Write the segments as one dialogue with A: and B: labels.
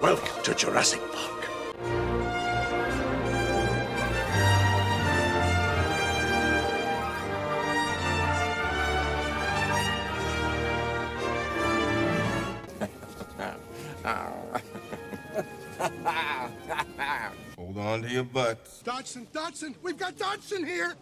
A: Welcome to Jurassic Park.
B: Hold on to your butts.
A: Dodgson, Dodgson, we've got Dodgson here.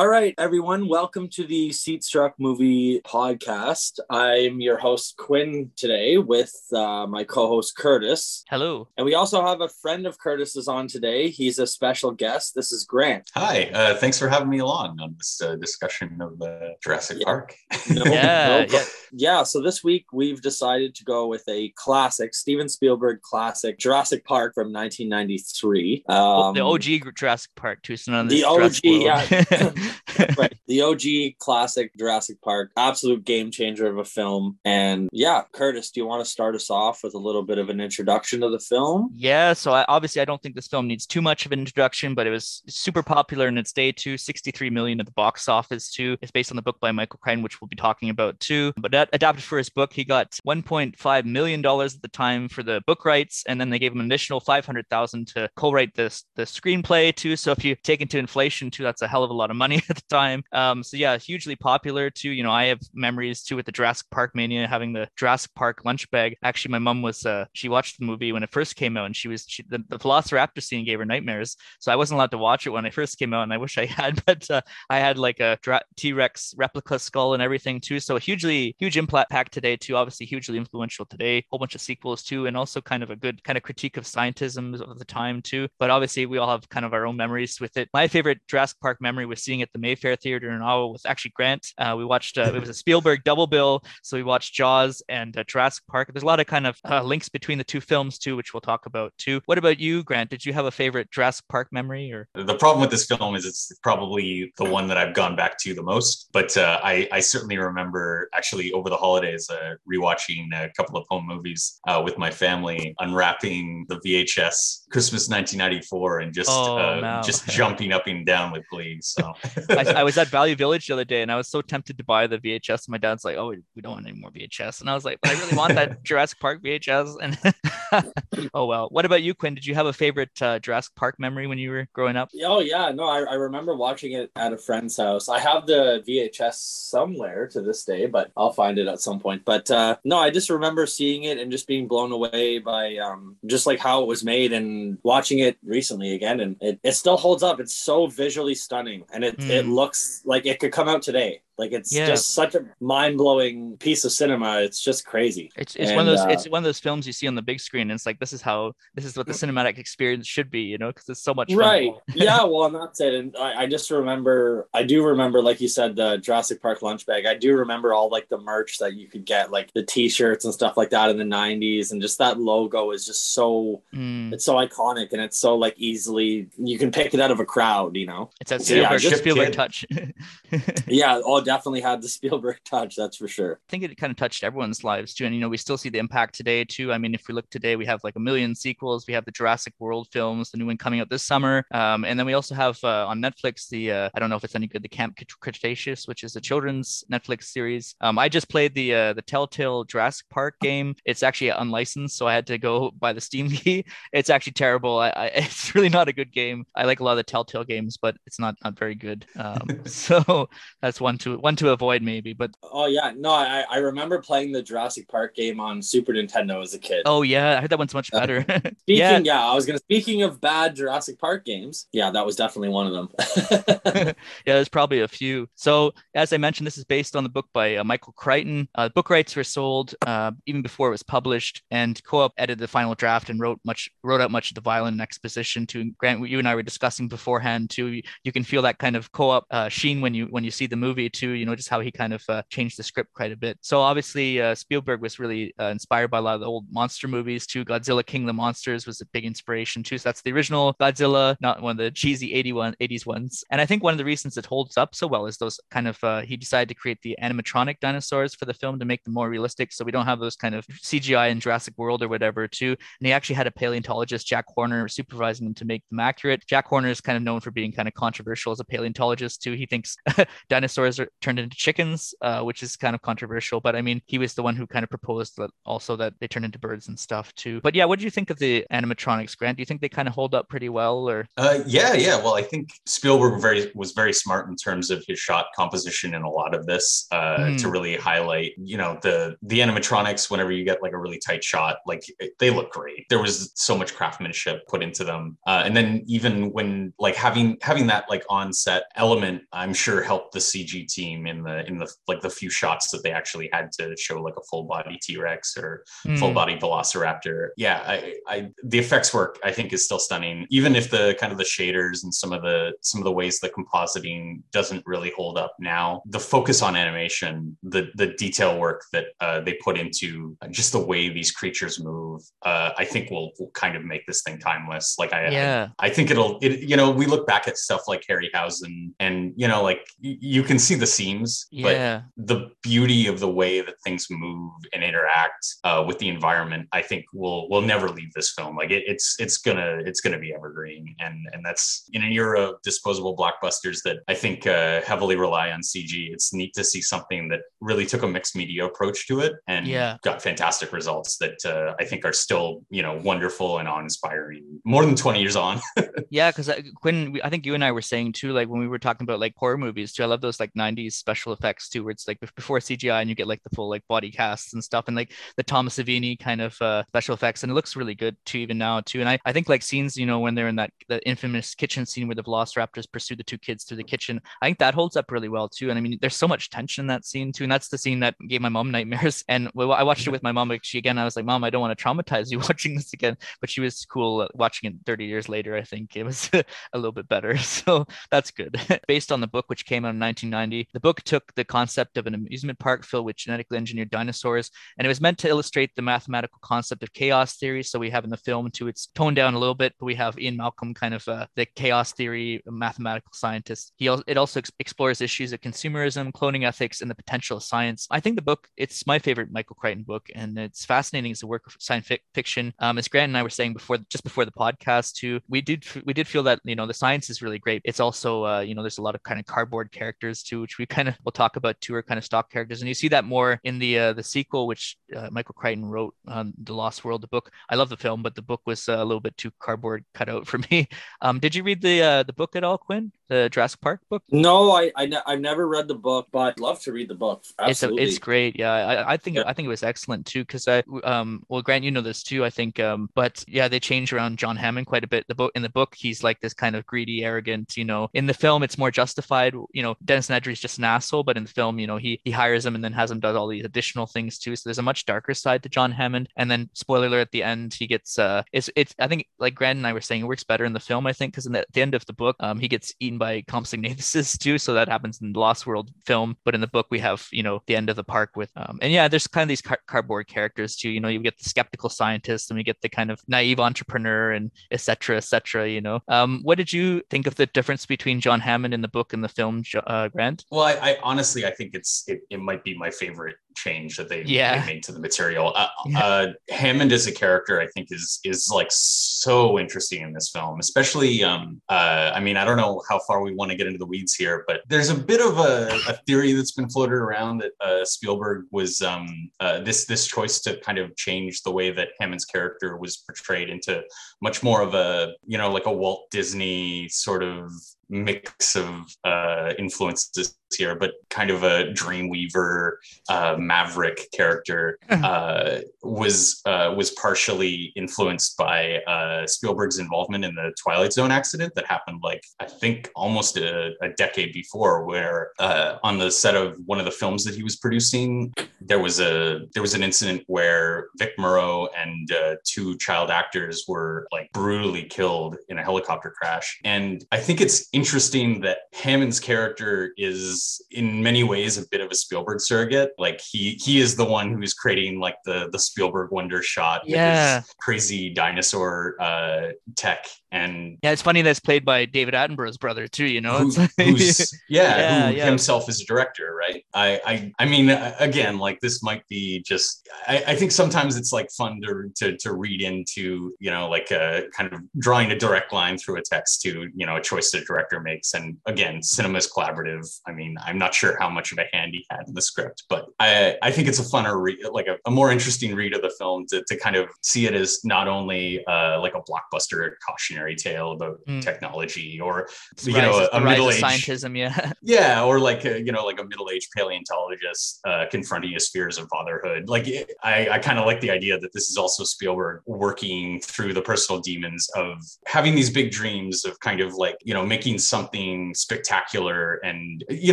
C: All right, everyone, welcome to the Seat Struck Movie Podcast. I'm your host, Quinn, today with uh, my co host, Curtis.
D: Hello.
C: And we also have a friend of Curtis's on today. He's a special guest. This is Grant.
E: Hi, uh, thanks for having me along on this uh, discussion of uh, Jurassic
C: Yeah.
E: Park.
C: No-
D: Yeah,
C: no-
D: yeah.
C: yeah, so this week we've decided to go with a classic, Steven Spielberg classic, Jurassic Park from 1993. Um,
D: the OG Jurassic Park too. So none of
C: the OG,
D: Jurassic World.
C: right. The OG classic Jurassic Park, absolute game changer of a film. And yeah, Curtis, do you want to start us off with a little bit of an introduction to the film?
D: Yeah, so I, obviously I don't think this film needs too much of an introduction, but it was super popular in its day too. 63 million at the box office too. It's based on the book by Michael Crichton, which we'll be talking about too. But that adapted for his book, he got 1.5 million dollars at the time for the book rights, and then they gave him an additional 500,000 to co-write this the screenplay too. So if you take into inflation too, that's a hell of a lot of money at the time. Um, so yeah, hugely popular too. You know, I have memories too with the Jurassic Park mania, having the Jurassic Park lunch bag. Actually, my mom was uh, she watched the movie when it first came out, and she was she, the, the Velociraptor scene gave her nightmares. So I wasn't allowed to watch it when it first came out, and I wish I had. But uh, I had like a dra- T-Rex replica skull and everything too. So hugely huge impact today too. Obviously, hugely influential today. A Whole bunch of sequels too, and also kind of a good kind of critique of scientism of the time too. But obviously, we all have kind of our own memories with it. My favorite Jurassic Park memory was seeing it at the Mayfair Theater in Ottawa with actually Grant. Uh, we watched uh, it was a Spielberg double bill, so we watched Jaws and uh, Jurassic Park. There's a lot of kind of uh, links between the two films too, which we'll talk about too. What about you, Grant? Did you have a favorite Jurassic Park memory or?
E: The problem with this film is it's probably the one that I've gone back to the most, but uh, I, I certainly remember actually over the holidays uh, rewatching a couple of home movies uh, with my family, unwrapping the VHS Christmas 1994 and just
D: Oh,
E: uh,
D: no.
E: just jumping up and down with glee. So
D: I, I was at Value Village the other day and I was so tempted to buy the VHS. And My dad's like, "Oh, we, don't want any more VHS," and I was like, I really want that Jurassic Park VHS." And oh well. What about you, Quinn? Did you have a favorite uh, Jurassic Park memory when you were growing up?
C: Oh yeah, no, I, I remember watching it at a friend's house. I have the VHS somewhere to this day, but I'll find it at some point. But uh, no, I just remember seeing it and just being blown away by um, just like how it was made and watching it recently again, and it, it still holds up. It's so visually stunning, and it it
D: Mm.
C: looks like it could come out today. Like it's
D: Yeah.
C: just such a mind blowing piece of cinema. It's just crazy.
D: It's it's one of those
C: uh,
D: it's one of those films you see on the big screen. And it's like this is how this is what the cinematic experience should be, you know, because it's so much fun.
C: Right. yeah. Well, and that's it. And I, I just remember, I do remember, like you said, the Jurassic Park lunch bag. I do remember all like the merch that you could get, like the T-shirts and stuff like that in the '90s, and just that logo is just so.
D: Mm.
C: It's so iconic, and it's so like easily you can pick it out of a crowd. You know.
D: It's that
C: So, yeah,
D: Spielberg,
E: Ship
D: Spielberg
E: Kid.
D: touch.
C: Yeah. Oh, definitely had the Spielberg touch. That's for sure.
D: I think it kind of touched everyone's lives too. And, you know, we still see the impact today too. I mean, if we look today, we have like a million sequels. We have the Jurassic World films, the new one coming out this summer. Um, and then we also have uh, on Netflix the, uh, I don't know if it's any good, the Camp Cretaceous, which is a children's Netflix series. Um, I just played the, uh, the Telltale Jurassic Park game. It's actually unlicensed. So I had to go buy the Steam key. It's actually terrible. I, I, it's really not a good game. I like a lot of the Telltale games, but it's not, not very good. Um, so that's one to, one to avoid maybe, but
C: Oh yeah. No, I I remember playing the Jurassic Park game on Super Nintendo as a kid.
D: Oh yeah, I heard that one's much
C: Uh,
D: better.
C: Speaking,
D: yeah,
C: yeah. I was gonna. Speaking of bad Jurassic Park games, yeah, that was definitely one of them.
D: yeah, there's probably a few. So as I mentioned, this is based on the book by uh, Michael Crichton. Uh, book rights were sold uh, even before it was published, and Koepp edited the final draft and wrote much wrote out much of the violin and exposition. To Grant, you and I were discussing beforehand too. You, you can feel that kind of Koepp uh, sheen when you when you see the movie too. You know just how he kind of uh, changed the script quite a bit. So obviously uh, Spielberg was really uh, inspired by a lot of the old monster movies too. Godzilla King of the Monsters was a big inspiration too. So that's the original Godzilla, not one of the cheesy 81 80s ones. And I think one of the reasons it holds up so well is those kind of uh, he decided to create the animatronic dinosaurs for the film to make them more realistic. So we don't have those kind of CGI in Jurassic World or whatever too. And he actually had a paleontologist, Jack Horner, supervising them to make them accurate. Jack Horner is kind of known for being kind of controversial as a paleontologist too. He thinks dinosaurs are turned into chickens, uh, which is kind of controversial. But I mean, he was the one who kind of proposed that also that they turn into birds and stuff too. But yeah, what do you think of the animatronics, Grant? Do you think they kind of hold up pretty well, or?
E: Uh, yeah, yeah. Well, I think Spielberg very was very smart in terms of his shot composition in a lot of this uh, mm. to really highlight, you know, the the animatronics. Whenever you get like a really tight shot, like they look great. There was so much craftsmanship put into them, uh, and then even when like having having that like on set element, I'm sure helped the CG team in the in the like the few shots that they actually had to show like a full body T Rex or mm. full body Velociraptor. Yeah, I, I the effects work I think is still stunning, even if the kind of the shaders and some of the some of the ways the compositing doesn't really hold up now. The focus on animation, the the detail work that uh, they put into just the way these creatures move, uh, I think will, will kind of make this thing timeless. Like I, yeah. I, I think it'll, it, you know, we look back at stuff like Harryhausen, and you know, like y- you can see the seams, yeah. but the beauty of the way that things move and interact uh, with the environment, I think will will never leave this film. Like it, it's it's gonna it's gonna be evergreen, and and that's in an era of disposable blockbusters that I think uh, heavily rely on CG. It's neat to see something that really took a mixed media approach to it and yeah. got fantastic results that uh, I think are still you know wonderful and awe-inspiring more than 20 years on.
D: yeah, because uh, Quinn, I think you and I were saying too, like when we were talking about like horror movies too. I love those like 90s special effects too, where it's like before CGI and you get like the full like body casts and stuff, and like the Thomas Savini kind of uh, special effects, and it looks really good too even now too. And I, I think like scenes, you know, when they're in that the infamous kitchen scene where the Velociraptors pursue the two kids through the kitchen, I think that holds up really well too. And I mean, there's so much tension in that scene too, and that's the scene that gave my mom nightmares. And I watched it with my mom. She again, I was like, Mom, I don't want to traumatize you watching this again, but she was cool watching it 30 years later. I think it was a little bit better, so that's good. Based on the book, which came out in 1990, the book took the concept of an amusement park filled with genetically engineered dinosaurs, and it was meant to illustrate the mathematical concept of chaos theory. So we have in the film too, it's toned down a little bit, but we have Ian Malcolm, kind of uh, the chaos theory mathematical scientist. He it also ex- explores issues of consumerism, cloning ethics, and the potential of science. I think the book it's my favorite Michael Crichton book, and it's fascinating as a work of science fiction. Um, as Grant and I were saying before, just before the podcast too, we did we did feel that you know the science is really great. It's also uh, you know there's a lot of kind of cardboard characters too, which we kind of will talk about too, are kind of stock characters, and you see that more in the uh, the sequel, which uh, Michael Crichton wrote on The Lost World. The book I love the film, but the book was uh, a little bit too cardboard cut out for me. Um, did you read the uh, the book at all, Quinn? The Jurassic Park book?
C: No, I, I ne- I've never read the book, but I'd love to read the book.
D: Absolutely. It's a, it's great. Yeah, I, I think yeah. I think it was excellent too because I um well Grant you know this too I think um but yeah they changed around John Hammond quite a bit. The book in the book he's like this kind of greedy, arrogant. You know, in the film it's more justified. You know, Dennis Nedry's just an asshole, but in the film you know he he hires him and then has him do all these additional things too. So there's a much darker side to John Hammond. And then spoiler alert at the end he gets uh it's it's I think like Grant and I were saying it works better in the film I think because in the, the end of the book um he gets eaten by compsognathus too. So that happens in the Lost World film, but in the book we have you know the end of the park with um and yeah there's kind of these car- cardboard characters too. You know you get the skeptical scientist and we get the kind of naive entrepreneur and etc etc. you know um what did you think of the difference between John Hammond in the book and the film uh, Grant?
E: Well I, I honestly I think it's it, it might be my favorite change that they, yeah. they made to the material. Uh, yeah. uh, Hammond as a character, I think, is is like so interesting in this film, especially. Um, uh, I mean, I don't know how far we want to get into the weeds here, but there's a bit of a, a theory that's been floated around that uh, Spielberg was um, uh, this this choice to kind of change the way that Hammond's character was portrayed into much more of a you know like a Walt Disney sort of mix of uh, influences here, but kind of a Dreamweaver uh, maverick character uh, was uh, was partially influenced by uh, Spielberg's involvement in the Twilight Zone accident that happened like I think almost a, a decade before, where uh, on the set of one of the films that he was producing, there was a there was an incident where Vic Morrow and two child actors were like brutally killed in a helicopter crash, and I think it's interesting that Hammond's character is in many ways a bit of a Spielberg surrogate. Like he he is the one who's creating like the the Spielberg wonder shot
D: yeah.
E: crazy dinosaur uh, tech and
D: yeah, it's funny that's played by David Attenborough's brother too. You know,
E: who,
D: like,
E: who's yeah,
D: Yeah,
E: who
D: yeah.
E: himself is a director, right? I, I, I mean, again, like this might be just. I, I think sometimes it's like fun to, to to read into, you know, like a kind of drawing a direct line through a text to, you know, a choice that a director makes. And again, cinema is collaborative. I mean, I'm not sure how much of a hand he had in the script, but I, I think it's a funner read, like a, a more interesting read of the film to, to kind of see it as not only uh, like a blockbuster cautionary tale about
D: Mm.
E: technology or you
D: rise-
E: know, a-
D: the
E: a middle-aged-
D: scientism. Yeah,
E: yeah or like a, you know like a middle-aged paleontologist uh, confronting his fears of fatherhood like it, i, I kind of like the idea that this is also spielberg working through the personal demons of having these big dreams of kind of like you know making something spectacular and you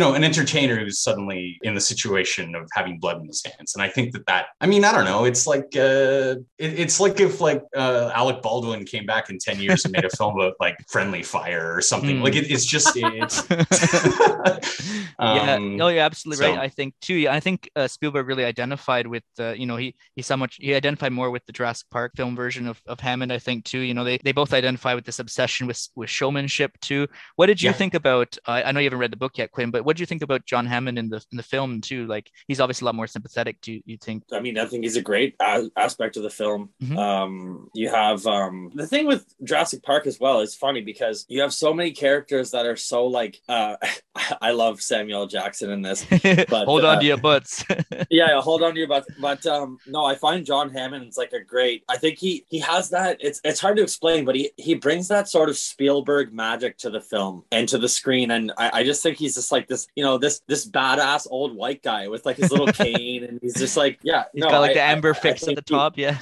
E: know an entertainer who's suddenly in the situation of having blood in his hands and i think that that i mean i don't know it's like uh it, it's like if like uh alec baldwin came back in 10 years and made a film about like friendly fire or something
D: Mm.
E: like it, it's just it's
D: yeah,
E: Um,
D: no, you're absolutely
E: so-
D: right. I think too. I think uh, Spielberg really identified with, uh, you know, he he so much he identified more with the Jurassic Park film version of, of Hammond. I think too. You know, they they both identify with this obsession with with showmanship too. What did you
E: Yeah.
D: think about? Uh, I know you haven't read the book yet, Quinn, but what did you think about John Hammond in the in the film too? Like he's obviously a lot more sympathetic. Do you, you think?
C: I mean, I think he's a great a- aspect of the film.
D: Mhm.
C: Um, you have um, the thing with Jurassic Park as well is funny because you have so many characters that are so like. Uh, I love Samuel Jackson in this. But,
D: Hold on
C: uh,
D: to your butts.
C: yeah, hold on to your butts. But um, no, I find John Hammond's like a great. I think he he has that. It's it's hard to explain, but he he brings that sort of Spielberg magic to the film and to the screen, and I, I just think he's just like this, you know, this this badass old white guy with like his little cane, and he's just like, yeah,
D: He's
C: no,
D: got like
C: I-
D: the amber
C: I
D: fix at the
C: he-
D: top. Yeah.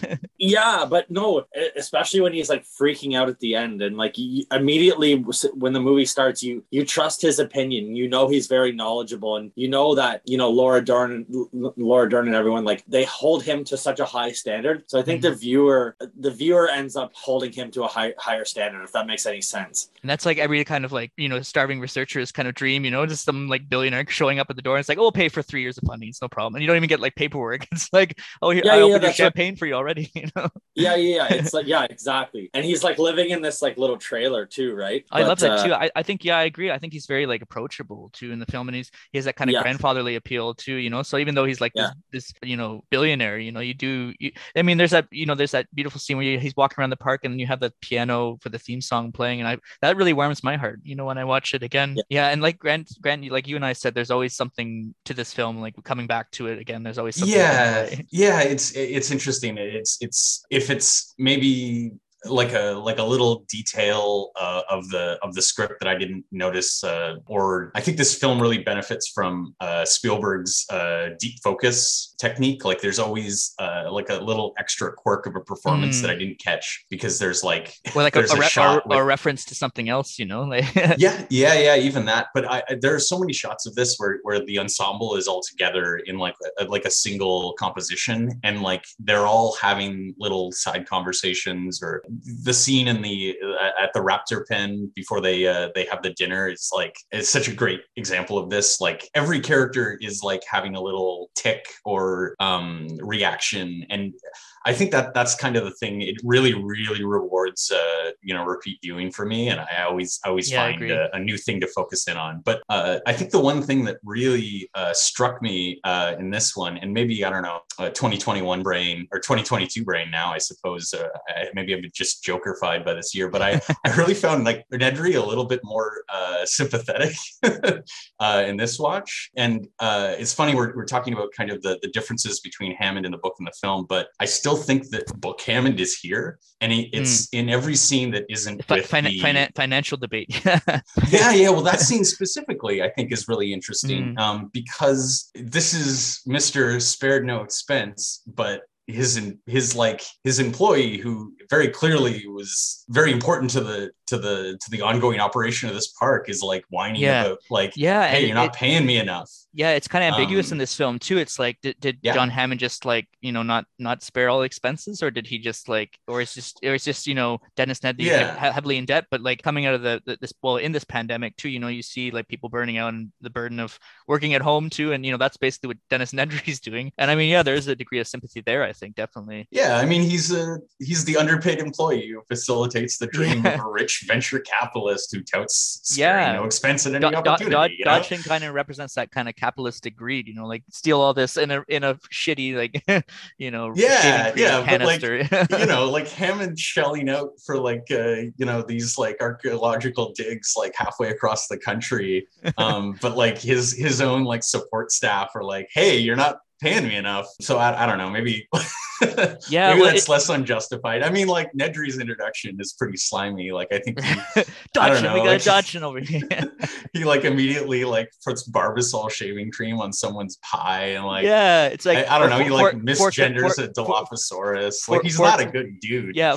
C: Yeah, but no, especially when he's like freaking out at the end, and like immediately when the movie starts, you you trust his opinion. You know he's very knowledgeable, and you know that you know Laura Dern, L- Laura Dern, and everyone like they hold him to such a high standard. So I think the mm-hmm. viewer, the viewer ends up holding him to a high, higher standard. If that makes any sense.
D: And that's like every kind of like, you know, starving researcher's kind of dream, you know, just some like billionaire showing up at the door. And it's like, oh, we'll pay for three years of funding. It's no problem. And you don't even get like paperwork. It's like, oh, here,
C: Yeah,
D: I
C: yeah,
D: opened your
C: that's right.
D: champagne for you already, you know?
C: Yeah, yeah, yeah. It's like yeah, exactly. And he's like living in this like little trailer too, right?
D: I love that
C: uh,
D: too. I, I think, yeah, I agree. I think he's very like approachable too in the film. And he's, he has that kind of
C: Yeah.
D: grandfatherly appeal too, you know? So even though he's like
C: Yeah.
D: this, this, you know, billionaire, you know, you do, you, I mean, there's that, you know, there's that beautiful scene where you, he's walking around the park and you have the piano for the theme song playing. And I, that really warms my heart, you know, when I watch it again.
C: Yeah.
D: Yeah. and like Grant, Grant, like you and I said, there's always something to this film, like coming back to it again. There's always something.
E: yeah yeah it's it's interesting it's it's if it's maybe like a like a little detail uh, of the of the script that I didn't notice uh, or I think this film really benefits from uh, Spielberg's uh, deep focus technique like there's always uh, like a little extra quirk of a performance
D: Mm.
E: that I didn't catch because there's like
D: Or like a,
E: there's
D: a,
E: a
D: re-
E: shot
D: or, or a reference to something else, you know, like
E: yeah yeah yeah even that but I, I- there are so many shots of this where where the ensemble is all together in like a, like a single composition and like they're all having little side conversations or the scene in the uh, at the raptor pen before they uh, they have the dinner it's like it's such a great example of this. Like every character is like having a little tick or um reaction. And I think that that's kind of the thing. It really, really rewards, uh, you know, repeat viewing for me, and I always, always
D: Yeah,
E: find a, a new thing to focus in on. But uh, I think the one thing that really uh, struck me uh, in this one, and maybe I don't know, uh, 2021 brain or 2022 brain now, I suppose. Uh, I, maybe I'm just jokerfied by this year, but I, I really found like Nedry a little bit more uh, sympathetic uh, in this watch. And uh, it's funny we're, we're talking about kind of the, the differences between Hammond in the book and the film, but I still think that book Hammond is here, and he, it's in every scene that isn't
D: fi-
E: with
D: fina-
E: the,
D: fina- financial debate.
E: yeah, yeah. Well, that scene specifically, I think, is really interesting
D: Mm.
E: um, because this is Mister spared no expense, but his his like his employee who very clearly was very important to the to the to the ongoing operation of this park is like whining
D: Yeah.
E: about like
D: yeah,
E: hey you're not
D: it-
E: paying me enough
D: yeah, it's kind of ambiguous
E: Um,
D: in this film too. It's like, did, did
E: Yeah.
D: John Hammond just like you know not not spare all expenses, or did he just like, or it's just or it's just you know Dennis Nedry
E: Yeah.
D: heavily in debt, but like coming out of the, the this well in this pandemic too, you know you see like people burning out and the burden of working at home too, and you know that's basically what Dennis Nedry's doing. And I mean, yeah, there is a degree of sympathy there. I think definitely.
E: yeah i mean he's uh he's the underpaid employee who facilitates the dream
D: Yeah.
E: of a rich venture capitalist who touts
D: Yeah.
E: no expense at any
D: Do- Do-
E: opportunity.
D: Dod-
E: you know?
D: Dodgson kind of represents that kind of capitalistic greed, you know, like steal all this in a in a shitty like, you know,
E: Yeah, yeah, but, like, you know, like Hammond shelling out for like uh, you know these like archaeological digs like halfway across the country, um, but like his his own like support staff are like, hey, you're not paying me enough. So I, I don't know, maybe
D: Yeah,
E: maybe
D: well,
E: that's
D: it-
E: less unjustified. I mean, like Nedry's introduction is pretty slimy. Like I think he, know,
D: we got
E: like-
D: over here.
E: he like immediately like puts Barbasol shaving cream on someone's pie and like.
D: yeah, it's like
E: I, I don't know. He like misgenders a Dilophosaurus. Like he's not a good dude.
D: Yeah,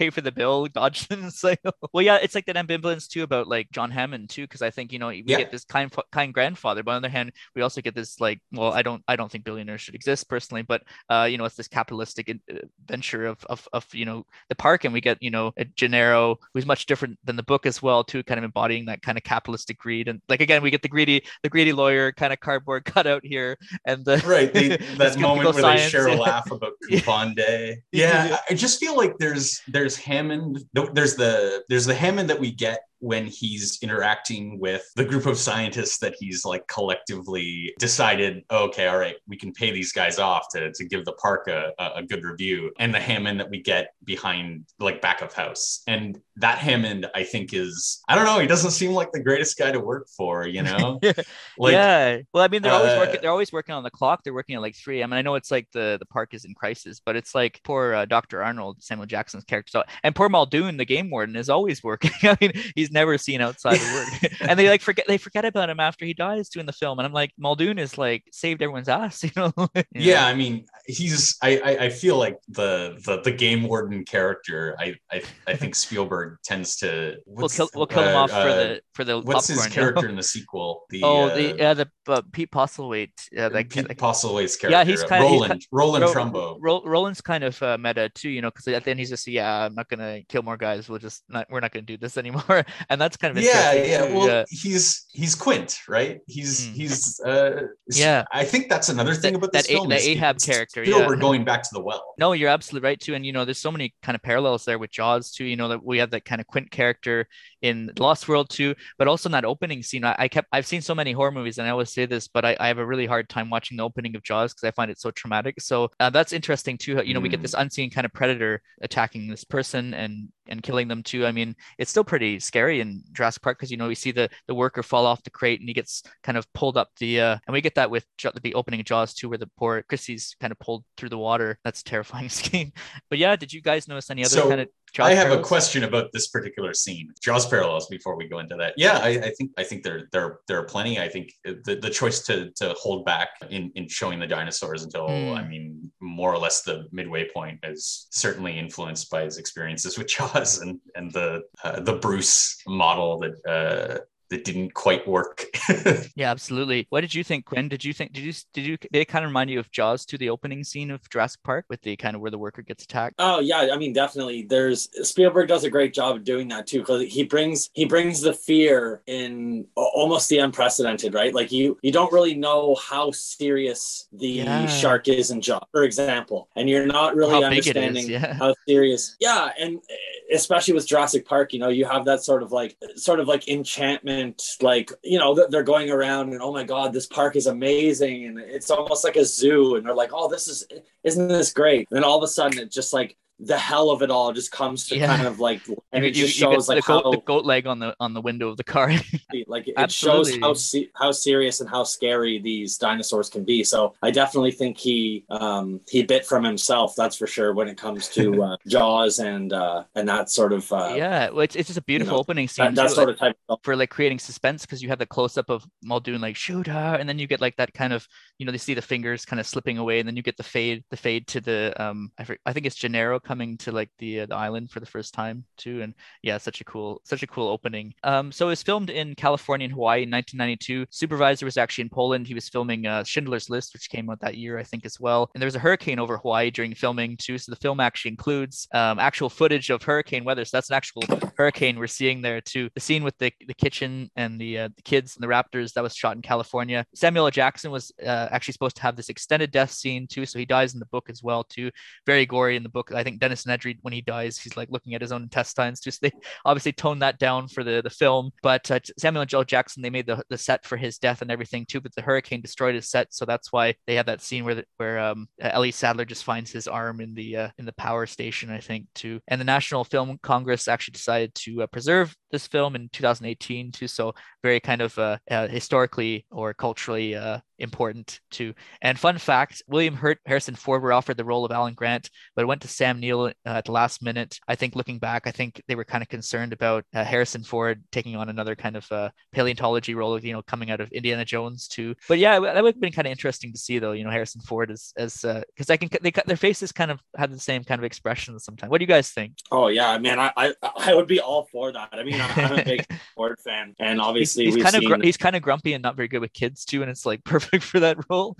D: pay for the bill. Dodgson. It's like, well, yeah, it's like that ambivalence too about like John Hammond too, because I think you know we
E: Yeah.
D: get this kind kind grandfather, but on the other hand, we also get this like, well, I don't I don't think billionaires should exist personally, but uh, you know, it's this capitalistic in- uh, venture of, of of you know the park, and we get you know a Gennaro who's much different than the book as well too, kind of embodying that kind of capitalistic greed, and like again, we get the greedy the greedy lawyer kind of cardboard cutout here, and the
E: right they,
D: the
E: that moment where
D: science,
E: they share a laugh about coupon day
D: Yeah.
E: yeah i just feel like there's there's hammond there's the there's the hammond that we get when he's interacting with the group of scientists that he's like collectively decided okay all right we can pay these guys off to, to give the park a, a good review and the hammond that we get behind like back of house and that hammond i think is i don't know he doesn't seem like the greatest guy to work for you know like
D: yeah. Well, I mean, they're always
E: uh,
D: working. They're always working on the clock. They're working at like three. I mean, I know it's like the the park is in crisis, but it's like poor uh, Doctor Arnold, Samuel Jackson's character, so, and poor Muldoon, the game warden, is always working. I mean, he's never seen outside of work, and they like forget they forget about him after he dies too in the film. And I'm like, Muldoon is like saved everyone's ass, you know?
E: Yeah i mean he's I, I i feel like the the the game warden character i i, I think spielberg tends to
D: We'll kill we'll kill him
E: uh,
D: off for
E: uh,
D: the for the
E: what's
D: popcorn.
E: his
D: you know?
E: character in the sequel the
D: Oh,
E: uh,
D: the uh, the uh, Pete Postlethwaite. That,
E: Pete
D: that-
E: Postlethwaite's character
D: Yeah, he's
E: uh,
D: he's
E: roland roland
D: Ro-
E: trumbo
D: Ro- Roland's kind of uh, meta too, you know, because at the end he's just, yeah, I'm not gonna kill more guys. We'll just not, we're not gonna do this anymore, and that's kind of
E: yeah yeah
D: too,
E: well
D: yeah.
E: he's he's quint right he's
D: Mm.
E: he's uh
D: Yeah.
E: i think that's another thing
D: That-
E: about
D: that
E: this
D: A- the Ahab
E: it's
D: character, yeah.
E: We're going back to the well
D: No, you're absolutely right too, and you know, there's so many kind of parallels there with Jaws too. You know that we have that kind of Quint character in Lost World too, but also in that opening scene. I, I kept I've seen so many horror movies, and I always say this, but I, I have a really hard time watching the opening of Jaws because I find it so traumatic. So uh, that's interesting too. You know, we get
E: Mm.
D: this unseen kind of predator attacking this person and and killing them too. I mean, it's still pretty scary in Jurassic Park because you know we see the the worker fall off the crate and he gets kind of pulled up the uh, and we get that with the opening of Jaws too, where the poor Chrissy's kind of pulled through the water. That's a terrifying scene. But yeah, did you guys notice any other
E: So,
D: kind of Jaws
E: I have
D: parallels?
E: a question about this particular scene. Jaws parallels before we go into that. Yeah, I, I think I think there there there are plenty. I think the, the choice to to hold back in in showing the dinosaurs until
D: Hmm.
E: I mean more or less the midway point is certainly influenced by his experiences with Jaws and and the uh, the Bruce model that uh, that didn't quite work.
D: Yeah, absolutely. What did you think, Quinn? Did you think did you did you did it kind of remind you of Jaws to the opening scene of Jurassic Park with the kind of where the worker gets attacked?
C: Oh yeah, I mean definitely. There's Spielberg does a great job of doing that too because he brings he brings the fear in almost the unprecedented, right? Like you you don't really know how serious the
D: Yeah.
C: shark is in Jaws, for example, and you're not really
D: How big it is,
C: understanding
D: yeah.
C: how serious. Yeah, and eh, especially with Jurassic Park, you know, you have that sort of like sort of like enchantment, like you know they're going around and oh my god, this park is amazing, and it's almost like a zoo, and they're like, oh, this is isn't this great? And then all of a sudden, it just like the hell of it all just comes to
D: Yeah.
C: kind of like, and
D: You-
C: it just
D: you
C: shows like
D: the goat,
C: how
D: the goat leg on the on the window of the car.
C: like it
D: Absolutely.
C: shows how se- how serious and how scary these dinosaurs can be. So I definitely think he um he bit from himself. That's for sure when it comes to uh, Jaws and uh and that sort of uh,
D: yeah, well, it's, it's just a beautiful
C: know,
D: opening scene
C: that, that
D: too,
C: sort
D: like,
C: of type of
D: for like creating suspense because you have the close up of Muldoon like shoot her, and then you get like that kind of you know they see the fingers kind of slipping away, and then you get the fade the fade to the um I, I think it's Gennaro coming to like the uh, the island for the first time too, and yeah, such a cool such a cool opening. Um, so it was filmed in California and Hawaii in 1992. Supervisor was actually in Poland. He was filming uh, Schindler's List, which came out that year I think as well. And there was a hurricane over Hawaii during filming too, so the film actually includes um, actual footage of hurricane weather. So that's an actual hurricane we're seeing there too. The scene with the, the kitchen and the uh, the kids and the raptors that was shot in California. Samuel L. Jackson was uh, actually supposed to have this extended death scene too, so he dies in the book as well too. Very gory in the book. I think Dennis Nedry when he dies, he's like looking at his own intestines. Just they obviously toned that down for the the film. But uh, Samuel L. Jackson, they made the, the set for his death and everything too. But the hurricane destroyed his set, so that's why they had that scene where the, where um, Ellie Sattler just finds his arm in the uh, in the power station, I think too. And the National Film Congress actually decided to uh, preserve this film in 2018 too. So very kind of uh, uh, historically or culturally uh, important too. And fun fact: William Hurt, Harrison Ford were offered the role of Alan Grant, but it went to Sam Neill uh, at the last minute. I think looking back, I think they were kind of concerned about uh, Harrison Ford taking on another kind of uh, paleontology role, you know, coming out of Indiana Jones too. But yeah, that would have been kind of interesting to see though. You know, Harrison Ford as as because uh, I can they cut their faces kind of have the same kind of expressions sometimes. What do you guys think?
C: Oh yeah, man, I I, I would be all for that. I mean, I'm a big Ford fan, and obviously
D: he's, he's kind of gr- he's kind of grumpy and not very good with kids too, and it's like perfect perfect for that role.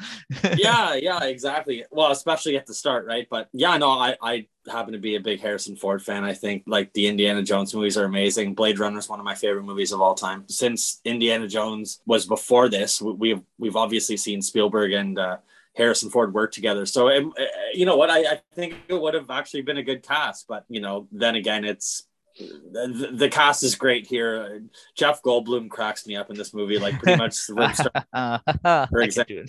C: yeah, yeah, exactly. Well, especially at the start, right? But yeah, no, I, I happen to be a big Harrison Ford fan. I think like the Indiana Jones movies are amazing. Blade Runner is one of my favorite movies of all time. Since Indiana Jones was before this, we've we've obviously seen Spielberg and uh, Harrison Ford work together. So, um, uh, you know what? I, I think it would have actually been a good cast, but you know, then again, it's the, the, cast is great here. Jeff Goldblum cracks me up in this movie, like pretty much for example.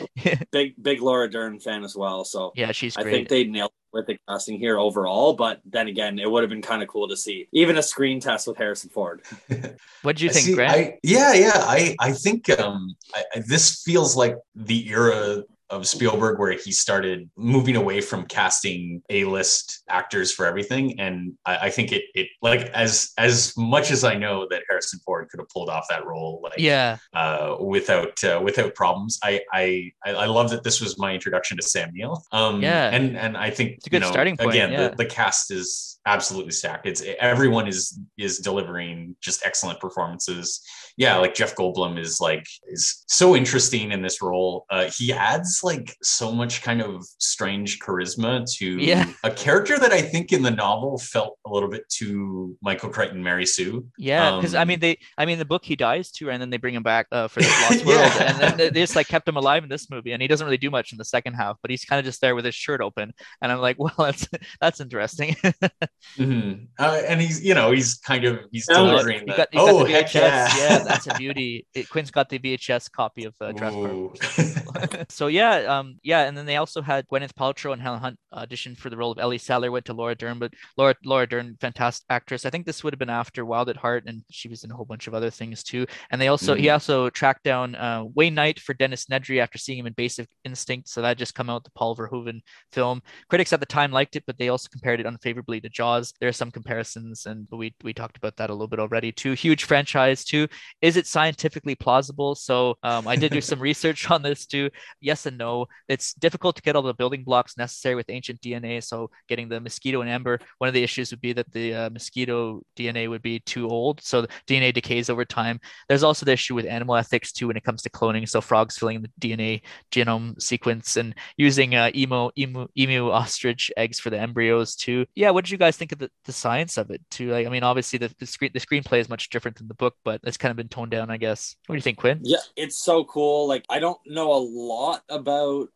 C: big big Laura Dern fan as well. So
D: yeah, she's. Great.
C: I think they nailed with the casting here overall. But then again, it would have been kind of cool to see even a screen test with Harrison Ford.
D: what do you think, see, Grant?
E: I, yeah, yeah, I I think um, I, this feels like the era of Spielberg where he started moving away from casting A-list actors for everything. And I, I, think it it like as as much as I know that Harrison Ford could have pulled off that role, like
D: yeah,
E: uh, without uh, without problems. I, I I love that this was my introduction to Sam Neill. Um,
D: yeah,
E: and and I think
D: it's a good
E: you know,
D: starting point.
E: Again,
D: yeah.
E: the, the cast is absolutely stacked. It's everyone is is delivering just excellent performances. Yeah, like Jeff Goldblum is like is so interesting in this role. Uh, he adds like so much kind of strange charisma to
D: yeah.
E: a character that I think in the novel felt a little bit too Michael Crichton, Mary Sue.
D: Yeah, because um, I mean they, I mean the book he dies to, and then they bring him back uh, for the Lost World, yeah. and then they just like kept him alive in this movie, and he doesn't really do much in the second half, but he's kind of just there with his shirt open, and I'm like, well, that's that's interesting.
E: mm-hmm. uh, and he's, you know, he's kind of he's delivering.
D: You got, you got oh, heck yeah. yeah, that's a beauty. It, Quinn's got the VHS copy of uh, Jurassic so yeah, um, yeah, and then they also had Gwyneth Paltrow and Helen Hunt audition for the role of Ellie Sattler. Went to Laura Dern, but Laura Laura Dern, fantastic actress. I think this would have been after Wild at Heart, and she was in a whole bunch of other things too. And they also mm-hmm. he also tracked down uh, Wayne Knight for Dennis Nedry after seeing him in Basic Instinct. So that just come out the Paul Verhoeven film. Critics at the time liked it, but they also compared it unfavorably to Jaws. There are some comparisons, and we we talked about that a little bit already too. Huge franchise too. Is it scientifically plausible? So um, I did do some research on this too. Yes and no. It's difficult to get all the building blocks necessary with ancient DNA. So getting the mosquito and amber, one of the issues would be that the uh, mosquito DNA would be too old, so the DNA decays over time. There's also the issue with animal ethics too when it comes to cloning. So frogs filling the DNA genome sequence and using uh, emu, emu, emu ostrich eggs for the embryos too. Yeah, what did you guys think of the, the science of it too? Like, I mean, obviously the, the screen the screenplay is much different than the book, but it's kind of been toned down, I guess. What do you think, Quinn?
C: Yeah, it's so cool. Like I don't know a lot about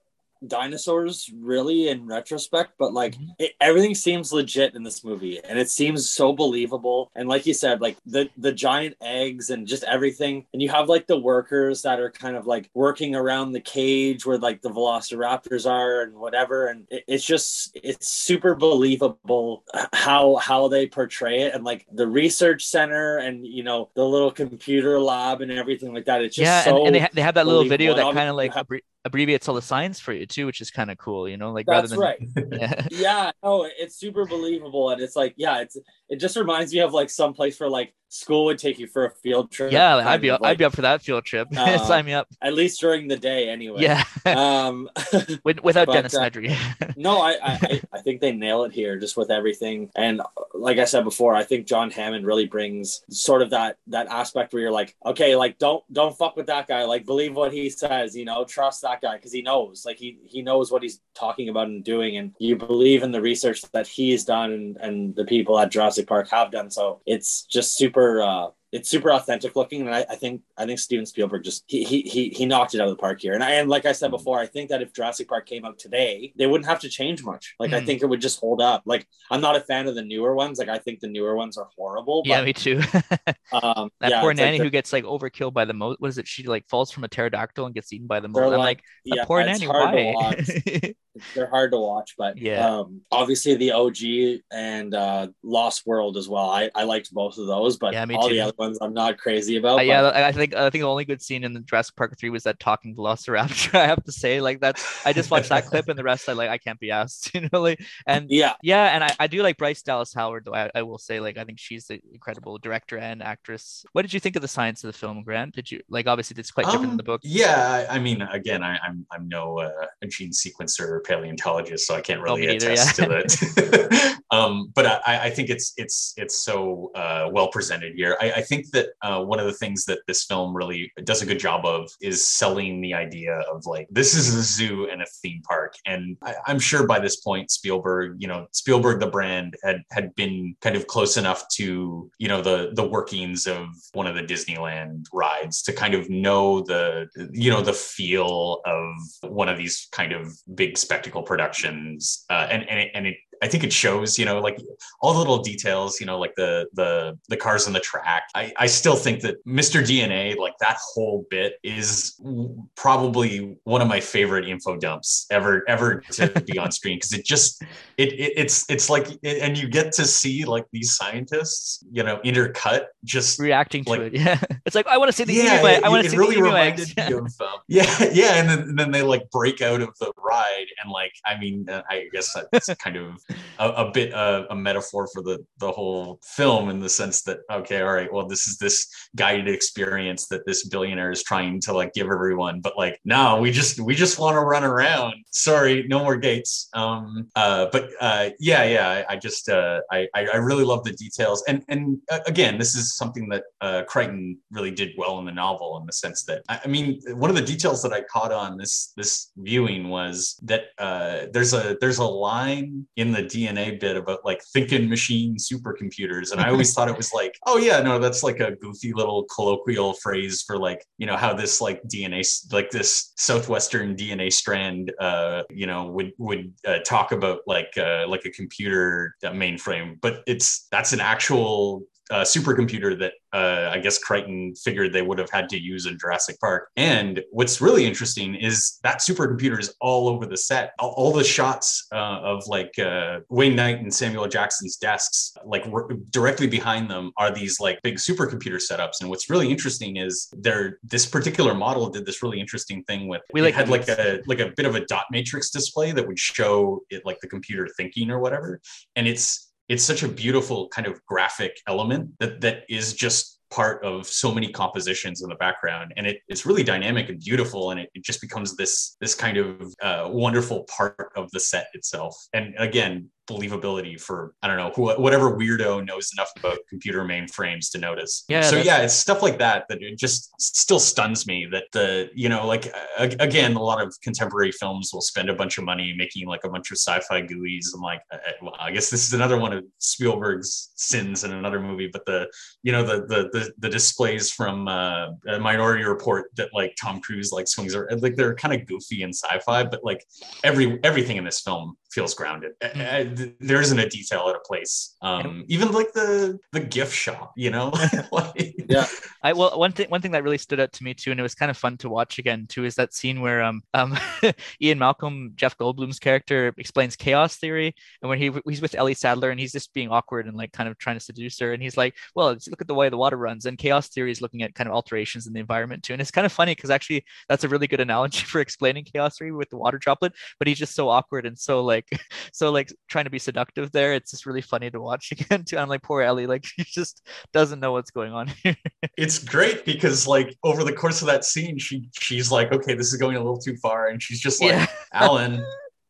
C: dinosaurs really in retrospect but like mm-hmm. it, everything seems legit in this movie and it seems so believable and like you said like the the giant eggs and just everything and you have like the workers that are kind of like working around the cage where like the velociraptors are and whatever and it, it's just it's super believable how how they portray it and like the research center and you know the little computer lab and everything like that it's just
D: yeah
C: so
D: and, and they, ha- they have that little video that kind of like have- abbreviates all the science for you too, which is kind of cool. You know, like
C: that's than right. yeah, yeah. No, it's super believable, and it's like yeah, it's it just reminds me of like some place where like school would take you for a field trip.
D: Yeah, I'd be like, I'd be up for that field trip. Uh, Sign me up.
C: At least during the day, anyway.
D: Yeah.
C: um,
D: without but, Dennis uh, Nedry.
C: no, I, I I think they nail it here, just with everything. And like I said before, I think John Hammond really brings sort of that that aspect where you're like, okay, like don't don't fuck with that guy. Like believe what he says. You know, trust that guy because he knows. Like he he knows what he's talking about and doing, and you believe in the research that he's done and, and the people at Jurassic Park have done. So it's just super uh, it's super authentic looking, and I, I think I think Steven Spielberg just he, he he he knocked it out of the park here. And I, and like I said before, I think that if Jurassic Park came out today, they wouldn't have to change much. Like I
D: Mm.
C: think it would just hold up. Like I'm not a fan of the newer ones. Like I think the newer ones are horrible.
D: yeah, me too.
C: um,
D: that
C: yeah,
D: poor
C: like
D: nanny
C: the-
D: who gets like overkilled by the moat. What is it? She like falls from a pterodactyl and gets eaten by the moat. I'm like, that
C: yeah,
D: poor nanny. Why?
C: watch. they're hard to watch, but
D: Yeah.
C: um, obviously the OG and uh, Lost World as well. I, I liked both of those, but
D: Yeah,
C: all
D: too.
C: the other ones I'm not crazy about.
D: Uh,
C: but-
D: yeah, I I think I think the only good scene in the Jurassic Park three was that talking Velociraptor. I have to say, like that's I just watched that clip and the rest I like I can't be asked, you know, like and
C: yeah,
D: yeah, and I, I do like Bryce Dallas Howard though. I, I will say like I think she's an incredible director and actress. What did you think of the science of the film, Grant? Did you like obviously it's quite different in
E: Um,
D: the book?
E: Yeah, I I mean, again, I, I'm I'm no uh, gene sequencer or paleontologist, so I can't
D: Oh,
E: really attest
D: yeah.
E: to that. um, but I, I think it's it's it's so uh, well presented here. I, I think that uh, one of the things that this film really does a good job of is selling the idea of like this is a zoo and a theme park, and I, I'm sure by this point Spielberg, you know, Spielberg the brand had had been kind of close enough to you know the the workings of one of the Disneyland rides to kind of know the you know the feel of one of these kind of big spectacle productions, uh, and and it, and it I think it shows, you know, like all the little details, you know, like the the the cars on the track. I, I still think that Mr. DNA, like that whole bit, is probably one of my favorite info dumps ever ever to be on screen because it just it, it it's it's like and you get to see like these scientists, you know, intercut just
D: Reacting to it, yeah. It's like I want to see the
E: yeah, it,
D: I want to see
E: really
D: the
E: reminds me of um, yeah, yeah, and then, then they like break out of the ride, and like I mean, uh, I guess that's kind of a, a bit uh, a metaphor for the the whole film in the sense that okay, all right, well, this is this guided experience that this billionaire is trying to like give everyone, but like no, we just we just want to run around. Sorry, no more gates. Um, uh, but uh, yeah, yeah, I, I just uh, I I really love the details, and and uh, again, this is something that uh, Crichton really did well in the novel in the sense that I, I mean, one of the details that I caught on this this viewing was that uh, there's a there's a line in the DNA bit about like thinking machine supercomputers, and I always thought it was like, oh yeah, no, that's like a goofy little colloquial phrase for like you know how this like DNA like this southwestern DNA strand, uh, you know, would would uh, talk about like uh, like a computer uh, mainframe, but it's that's an actual uh, supercomputer that uh, I guess Crichton figured they would have had to use in Jurassic Park. And what's really interesting is that supercomputer is all over the set. All, all the shots uh, of like uh, Wayne Knight and Samuel Jackson's desks, like r- directly behind them, are these like big supercomputer setups. And what's really interesting is there this particular model did this really interesting thing with
D: We
E: it
D: like
E: had like a like a bit of a dot matrix display that would show it like the computer thinking or whatever. And it's it's such a beautiful kind of graphic element that that is just part of so many compositions in the background. And it, it's really dynamic and beautiful and it, it just becomes this this kind of uh, wonderful part of the set itself. And again believability for i don't know who, whatever weirdo knows enough about computer mainframes to notice.
D: Yeah,
E: so yeah it's stuff like that that it just still stuns me that the you know like uh, again a lot of contemporary films will spend a bunch of money making like a bunch of sci-fi GUIs i'm like uh, well, i guess this is another one of spielberg's sins in another movie but the you know the the the, the displays from uh, a minority report that like tom cruise like swings are like they're kind of goofy and sci-fi but like every everything in this film feels grounded. Uh, uh, th- there isn't a detail out of place. Um even like the the gift shop you know? Like
C: Yeah.
D: I well one thing one thing that really stood out to me too, and it was kind of fun to watch again too, is that scene where um um Ian Malcolm, Jeff Goldblum's character, explains chaos theory, and when he he's with Ellie Sattler and he's just being awkward and like kind of trying to seduce her, and he's like, well, look at the way the water runs, and chaos theory is looking at kind of alterations in the environment too, and it's kind of funny because actually that's a really good analogy for explaining chaos theory with the water droplet, but he's just so awkward and so like so like trying to be seductive there. It's just really funny to watch again too. I'm like poor Ellie, like she just doesn't know what's going on here.
E: it's great because like over the course of that scene she she's like okay this is going a little too far and she's just like
D: Yeah.
E: alan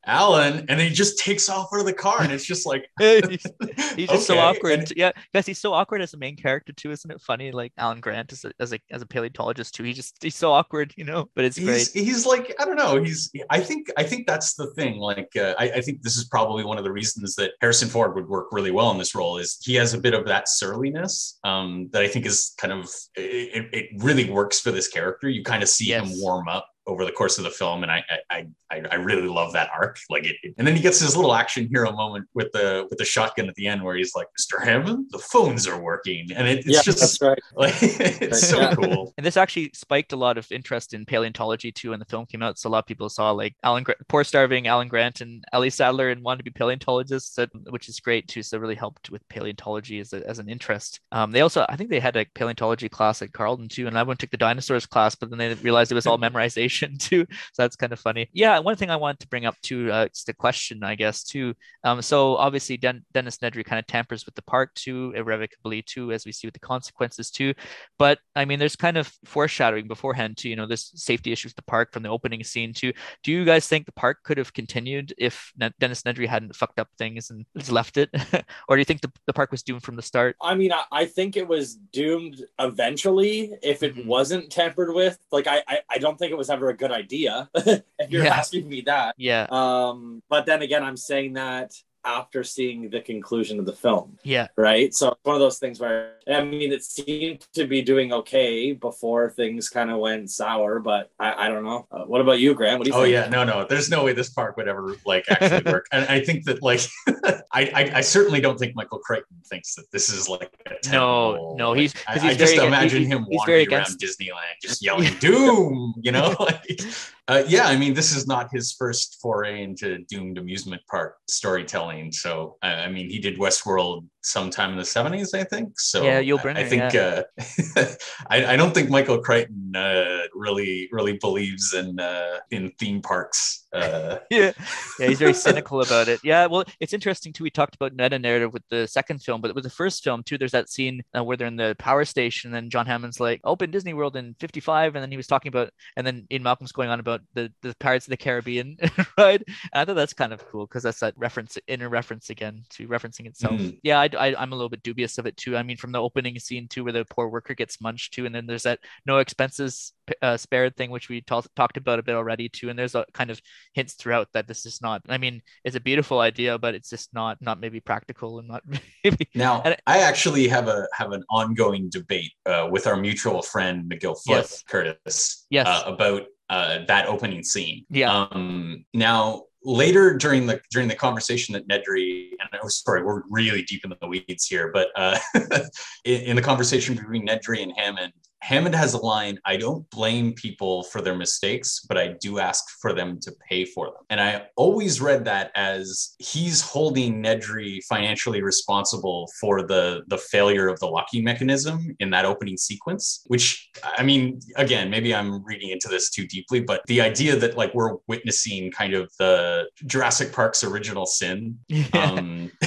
E: Alan, and he just takes off out of the car, and it's just like
D: he's, he's just so awkward.
E: And-
D: yeah, guys, he's so awkward as a main character too, isn't it funny? Like Alan Grant as a as a, as a paleontologist too. He just he's so awkward, you know. But it's great.
E: he's he's like I don't know. He's I think I think that's the thing. Like uh, I, I think this is probably one of the reasons that Harrison Ford would work really well in this role is he has a bit of that surliness um, that I think is kind of it, it really works for this character. You kind of see him warm up over the course of the film, and I I I, I really love that arc. Like it, and then he gets his little action hero moment with the with the shotgun at the end where he's like, "Mr. Hammond, the phones are working," and it, it's
C: yeah,
E: just
C: that's right.
E: like it's so
C: Yeah.
E: cool.
D: And this actually spiked a lot of interest in paleontology too when the film came out. So a lot of people saw like Alan, Gra- poor starving Alan Grant and Ellie Sattler and wanted to be paleontologists, which is great too. So it really helped with paleontology as, a, as an interest. Um, they also, I think they had a paleontology class at Carleton too, and I went took the dinosaurs class, but then they realized it was all memorization too. So that's kind of funny. Yeah, one thing I wanted to bring up too, uh, it's the question, I guess too. Um, so obviously Den- Dennis Nedry kind of tampers with the park too, irrevocably too, as we see with the consequences too. But I mean, there's kind of foreshadowing beforehand to, you know, this safety issues with the park from the opening scene too. Do you guys think the park could have continued if Ne- Dennis Nedry hadn't fucked up things and just left it? or do you think the, the park was doomed from the start?
C: I mean, I, I think it was doomed eventually if it
D: Mhm.
C: wasn't tampered with. Like, I, I, I don't think it was ever a good idea. if you're
D: Yeah.
C: asking me that.
D: Yeah.
C: Um, but then again, I'm saying that after seeing the conclusion of the film,
D: Yeah.
C: right? So it's one of those things where I mean, it seemed to be doing okay before things kind of went sour, but I, I don't know. Uh, what about you, Grant? What do you
E: Oh
C: think?
E: yeah, no, no. There's no way this park would ever like actually work. And I think that like I, I I certainly don't think Michael Crichton thinks that this is like a
D: No,
E: temple,
D: no,
E: like,
D: he's-
E: I,
D: 'cause
E: I
D: he's
E: just
D: very-
E: imagine
D: he-
E: him
D: he's
E: wandering around Disneyland just yelling "Doom," you know. like, uh, yeah, I mean, this is not his first foray into doomed amusement park storytelling. So I, I mean, he did Westworld sometime in the 70s, I think. So
D: Yeah,
E: I-
D: Brynner,
E: I think uh, I, I don't think Michael Crichton uh, really really believes in uh, in theme parks. Uh,
D: yeah, yeah, he's very cynical about it. Yeah, well, it's interesting too. We talked about meta narrative with the second film, but with the first film too, there's that scene uh, where they're in the power station, and John Hammond's like, "Open Disney World in '55," and then he was talking about, and then Ian Malcolm's going on about the the Pirates of the Caribbean, right? And I thought that's kind of cool because that's that reference, inner reference again to referencing itself.
E: Mhm.
D: Yeah, I, I, I'm a little bit dubious of it too. I mean, from the opening scene too, where the poor worker gets munched too, and then there's that no expenses uh, spared thing, which we talked talked about a bit already too. And there's a kind of hints throughout that this is not. I mean, it's a beautiful idea, but it's just not not maybe practical and not maybe.
E: Now,
D: And-
E: I actually have a have an ongoing debate uh, with our mutual friend McGill Foot
D: Yes.
E: Curtis
D: Yes.
E: uh, about uh, that opening scene.
D: Yeah.
E: Um, now, later during the during the conversation that Nedry and oh, sorry, we're really deep in the weeds here, but uh, in, in the conversation between Nedry and Hammond. Hammond has a line, I don't blame people for their mistakes, but I do ask for them to pay for them. And I always read that as he's holding Nedry financially responsible for the, the failure of the locking mechanism in that opening sequence, which, I mean, again, maybe I'm reading into this too deeply, but the idea that like we're witnessing kind of the Jurassic Park's original sin um,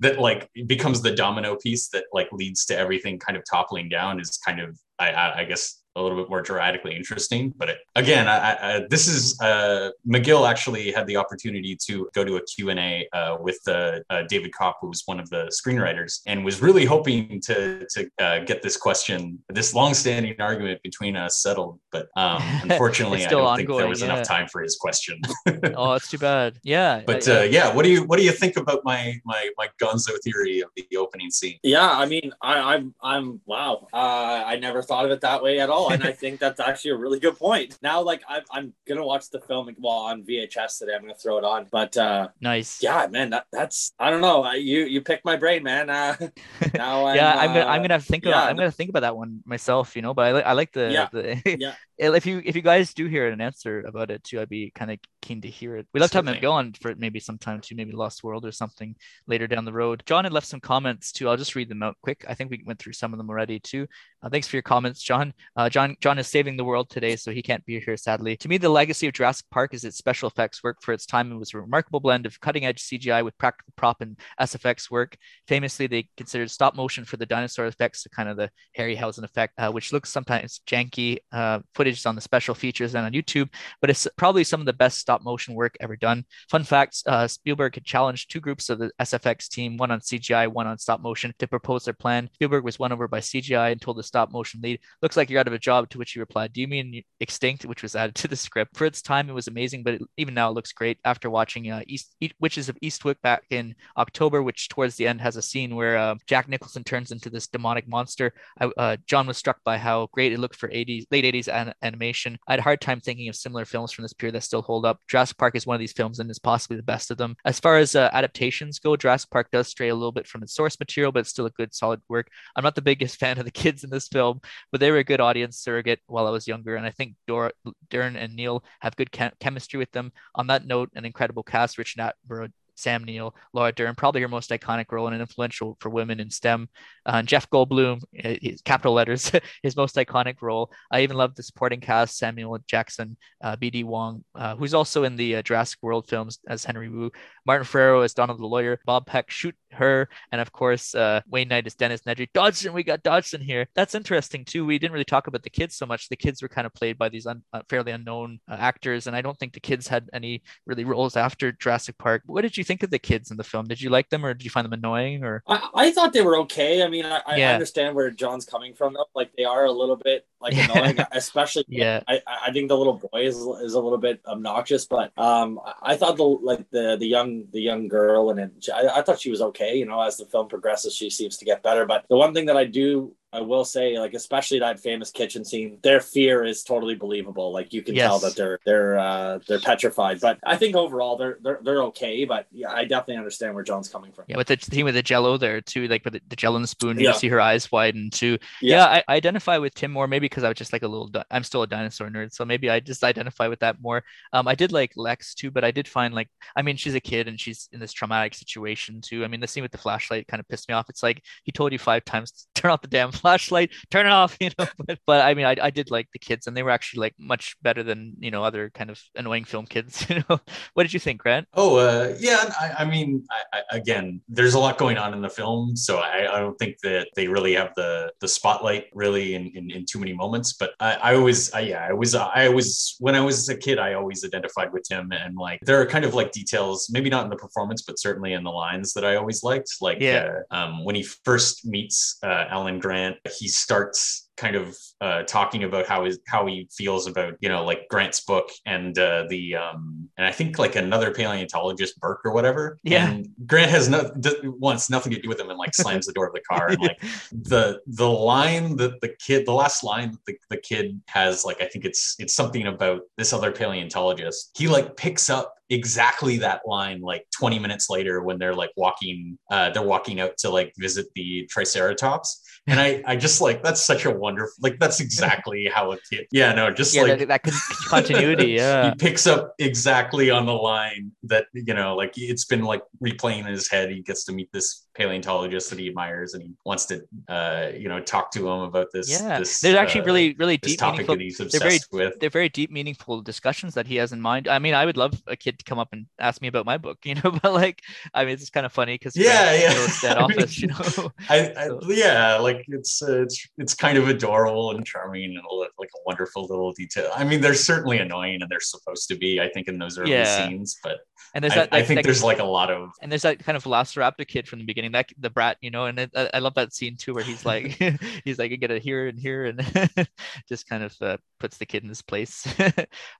E: that like becomes the domino piece that like leads to everything kind of toppling down is kind of I, I, guess a little bit more dramatically interesting. But it, again, I, I, I- this is uh, McGill actually had the opportunity to go to a Q&A uh, with uh, uh, David Koepp, who was one of the screenwriters, and was really hoping to, to uh, get this question, this long-standing argument between us settled. But um, unfortunately,
D: It's
E: I don't think there was
D: yeah.
E: enough time for his question.
D: oh, it's too bad. Yeah,
E: But
D: I-
E: uh, yeah, what do you what do you think about my my my Gonzo theory of the opening scene?
C: Yeah, I mean, I, I'm, I'm, wow. Uh, I never thought of it that way at all, and I think that's actually a really good point. Now, like, I'm, I'm gonna watch the film well on VHS today. I'm gonna throw it on, but uh,
D: nice.
C: yeah, man, that, that's I don't know. You, you picked my brain, man. Uh, now, I'm,
D: yeah, I'm gonna I'm
C: uh,
D: gonna think
C: yeah,
D: about I'm gonna think about that one myself, you know. But I like I like the
C: Yeah,
D: the
C: yeah.
D: if you if you guys do hear an answer about it too, I'd be kind of keen to hear it. We'd love to have him go on for maybe sometime too, maybe Lost World or something later down the road. John had left some comments too. I'll just read them out quick. I think we went through some of them already too. Uh, thanks for your comments, John. Uh, John John is saving the world today, so he can't be here sadly. To me, the legacy of Jurassic Park is its special effects work for its time. It was a remarkable blend of cutting edge CGI with practical prop and SFX work. Famously, they considered stop motion for the dinosaur effects, so kind of the Harryhausen effect, uh, which looks sometimes janky. Uh, on the special features and on YouTube, but it's probably some of the best stop motion work ever done. Fun facts uh, Spielberg had challenged two groups of the SFX team, one on CGI, one on stop motion, to propose their plan. Spielberg was won over by CGI and told the stop motion lead, Looks like you're out of a job, to which he replied, Do you mean extinct? which was added to the script. For its time, it was amazing, but it, even now it looks great. After watching uh, East, Witches of Eastwick back in October, which towards the end has a scene where uh, Jack Nicholson turns into this demonic monster, I, uh, John was struck by how great it looked for 80s, late 80s an- animation. I had a hard time thinking of similar films from this period that still hold up. Jurassic Park is one of these films and is possibly the best of them. As far as uh, adaptations go, Jurassic Park does stray a little bit from its source material, but it's still a good, solid work. I'm not the biggest fan of the kids in this film, but they were a good audience surrogate while I was younger, and I think Dora, Dern and Neill have good chem- chemistry with them. On that note, an incredible cast: Rich Attenborough, Sam Neill, Laura Dern, probably her most iconic role and influential for women in STEM. Uh, Jeff Goldblum, his capital letters, his most iconic role. I even love the supporting cast: Samuel Jackson, uh, B.D. Wong, uh, who's also in the uh, Jurassic World films as Henry Wu, Martin Ferrero as Donald the lawyer, Bob Peck shoot her, and of course uh, Wayne Knight as Dennis Nedry. Dodgson, we got Dodgson here. That's interesting too. We didn't really talk about the kids so much. The kids were kind of played by these un- uh, fairly unknown uh, actors, and I don't think the kids had any really roles after Jurassic Park. What did you think of the kids in the film? Did you like them, or did you find them annoying? Or
C: I, I thought they were okay. I mean, I, I
D: Yeah.
C: understand where John's coming from. Though. Like they are a little bit like annoying, especially.
D: Yeah.
C: I, I think the little boy is, is a little bit obnoxious, but um, I thought the like the the young the young girl and it, I, I thought she was okay. You know, as the film progresses, she seems to get better. But the one thing that I do I will say, like, especially that famous kitchen scene, their fear is totally believable. Like, you can
D: Yes.
C: tell that they're they're uh, they're petrified. But I think overall they're they're they're okay. But yeah, I definitely understand where John's coming from.
D: Yeah, with the theme with the Jello there too, like with the, the Jello and the spoon, you
C: Yeah.
D: see her eyes widen too.
C: Yeah.
D: Yeah, I, I identify with Tim more, maybe because I was just like a little. di- I'm still a dinosaur nerd, so maybe I just identify with that more. Um, I did like Lex too, but I did find like, I mean, she's a kid and she's in this traumatic situation too. I mean, the scene with the flashlight kind of pissed me off. It's like he told you five times turn off the damn flashlight, turn it off, you know. But, but I mean, I, I did like the kids, and they were actually like much better than you know other kind of annoying film kids. You know, what did you think, Grant?
E: Oh, uh, yeah. I, I mean, I, I, again, there's a lot going on in the film, so I, I don't think that they really have the the spotlight really in, in, in too many moments. But I, I always, I, yeah, I was, I was when I was a kid, I always identified with him, and like there are kind of like details, maybe not in the performance, but certainly in the lines that I always liked. Like,
D: Yeah.
E: uh, um, when he first meets uh, Alan Grant, he starts kind of uh, talking about how his how he feels about you know like Grant's book and uh, the um and I think like another paleontologist Burke or whatever.
D: Yeah.
E: And Grant has no wants nothing to do with him and like slams the door of the car and like the the line that the kid the last line that the, the kid has like I think it's it's something about this other paleontologist. He like picks up exactly that line like 20 minutes later when they're like walking uh they're walking out to like visit the triceratops and i i just like that's such a wonderful like that's exactly how it kid yeah no just
D: yeah,
E: like
D: that, that continuity. Yeah,
E: he picks up exactly on the line that you know like it's been like replaying in his head he gets to meet this paleontologist that he admires and he wants to uh you know talk to him about this
D: yeah.
E: this
D: There's actually
E: uh,
D: really, really deep,
E: topic
D: meaningful.
E: that he's
D: they're
E: obsessed
D: very
E: with
D: they're very deep, meaningful discussions that he has in mind. I mean, I would love a kid to come up and ask me about my book, you know, but like, I mean, it's kind of funny because
E: Yeah, yeah.
D: that
E: I mean,
D: office, you know.
E: I, I
D: So-
E: yeah, like it's uh, it's it's kind of adorable and charming and a like a wonderful little detail. I mean, they're certainly annoying and they're supposed to be, I think, in those early
D: Yeah.
E: scenes. But
D: And there's
E: I,
D: that,
E: I think
D: that-
E: there's like a lot of
D: and there's that kind of Velociraptor kid from the beginning, that the brat, you know, and it, I, I love that scene too, where he's like, he's like, you get it here and here, and just kind of uh, puts the kid in his place.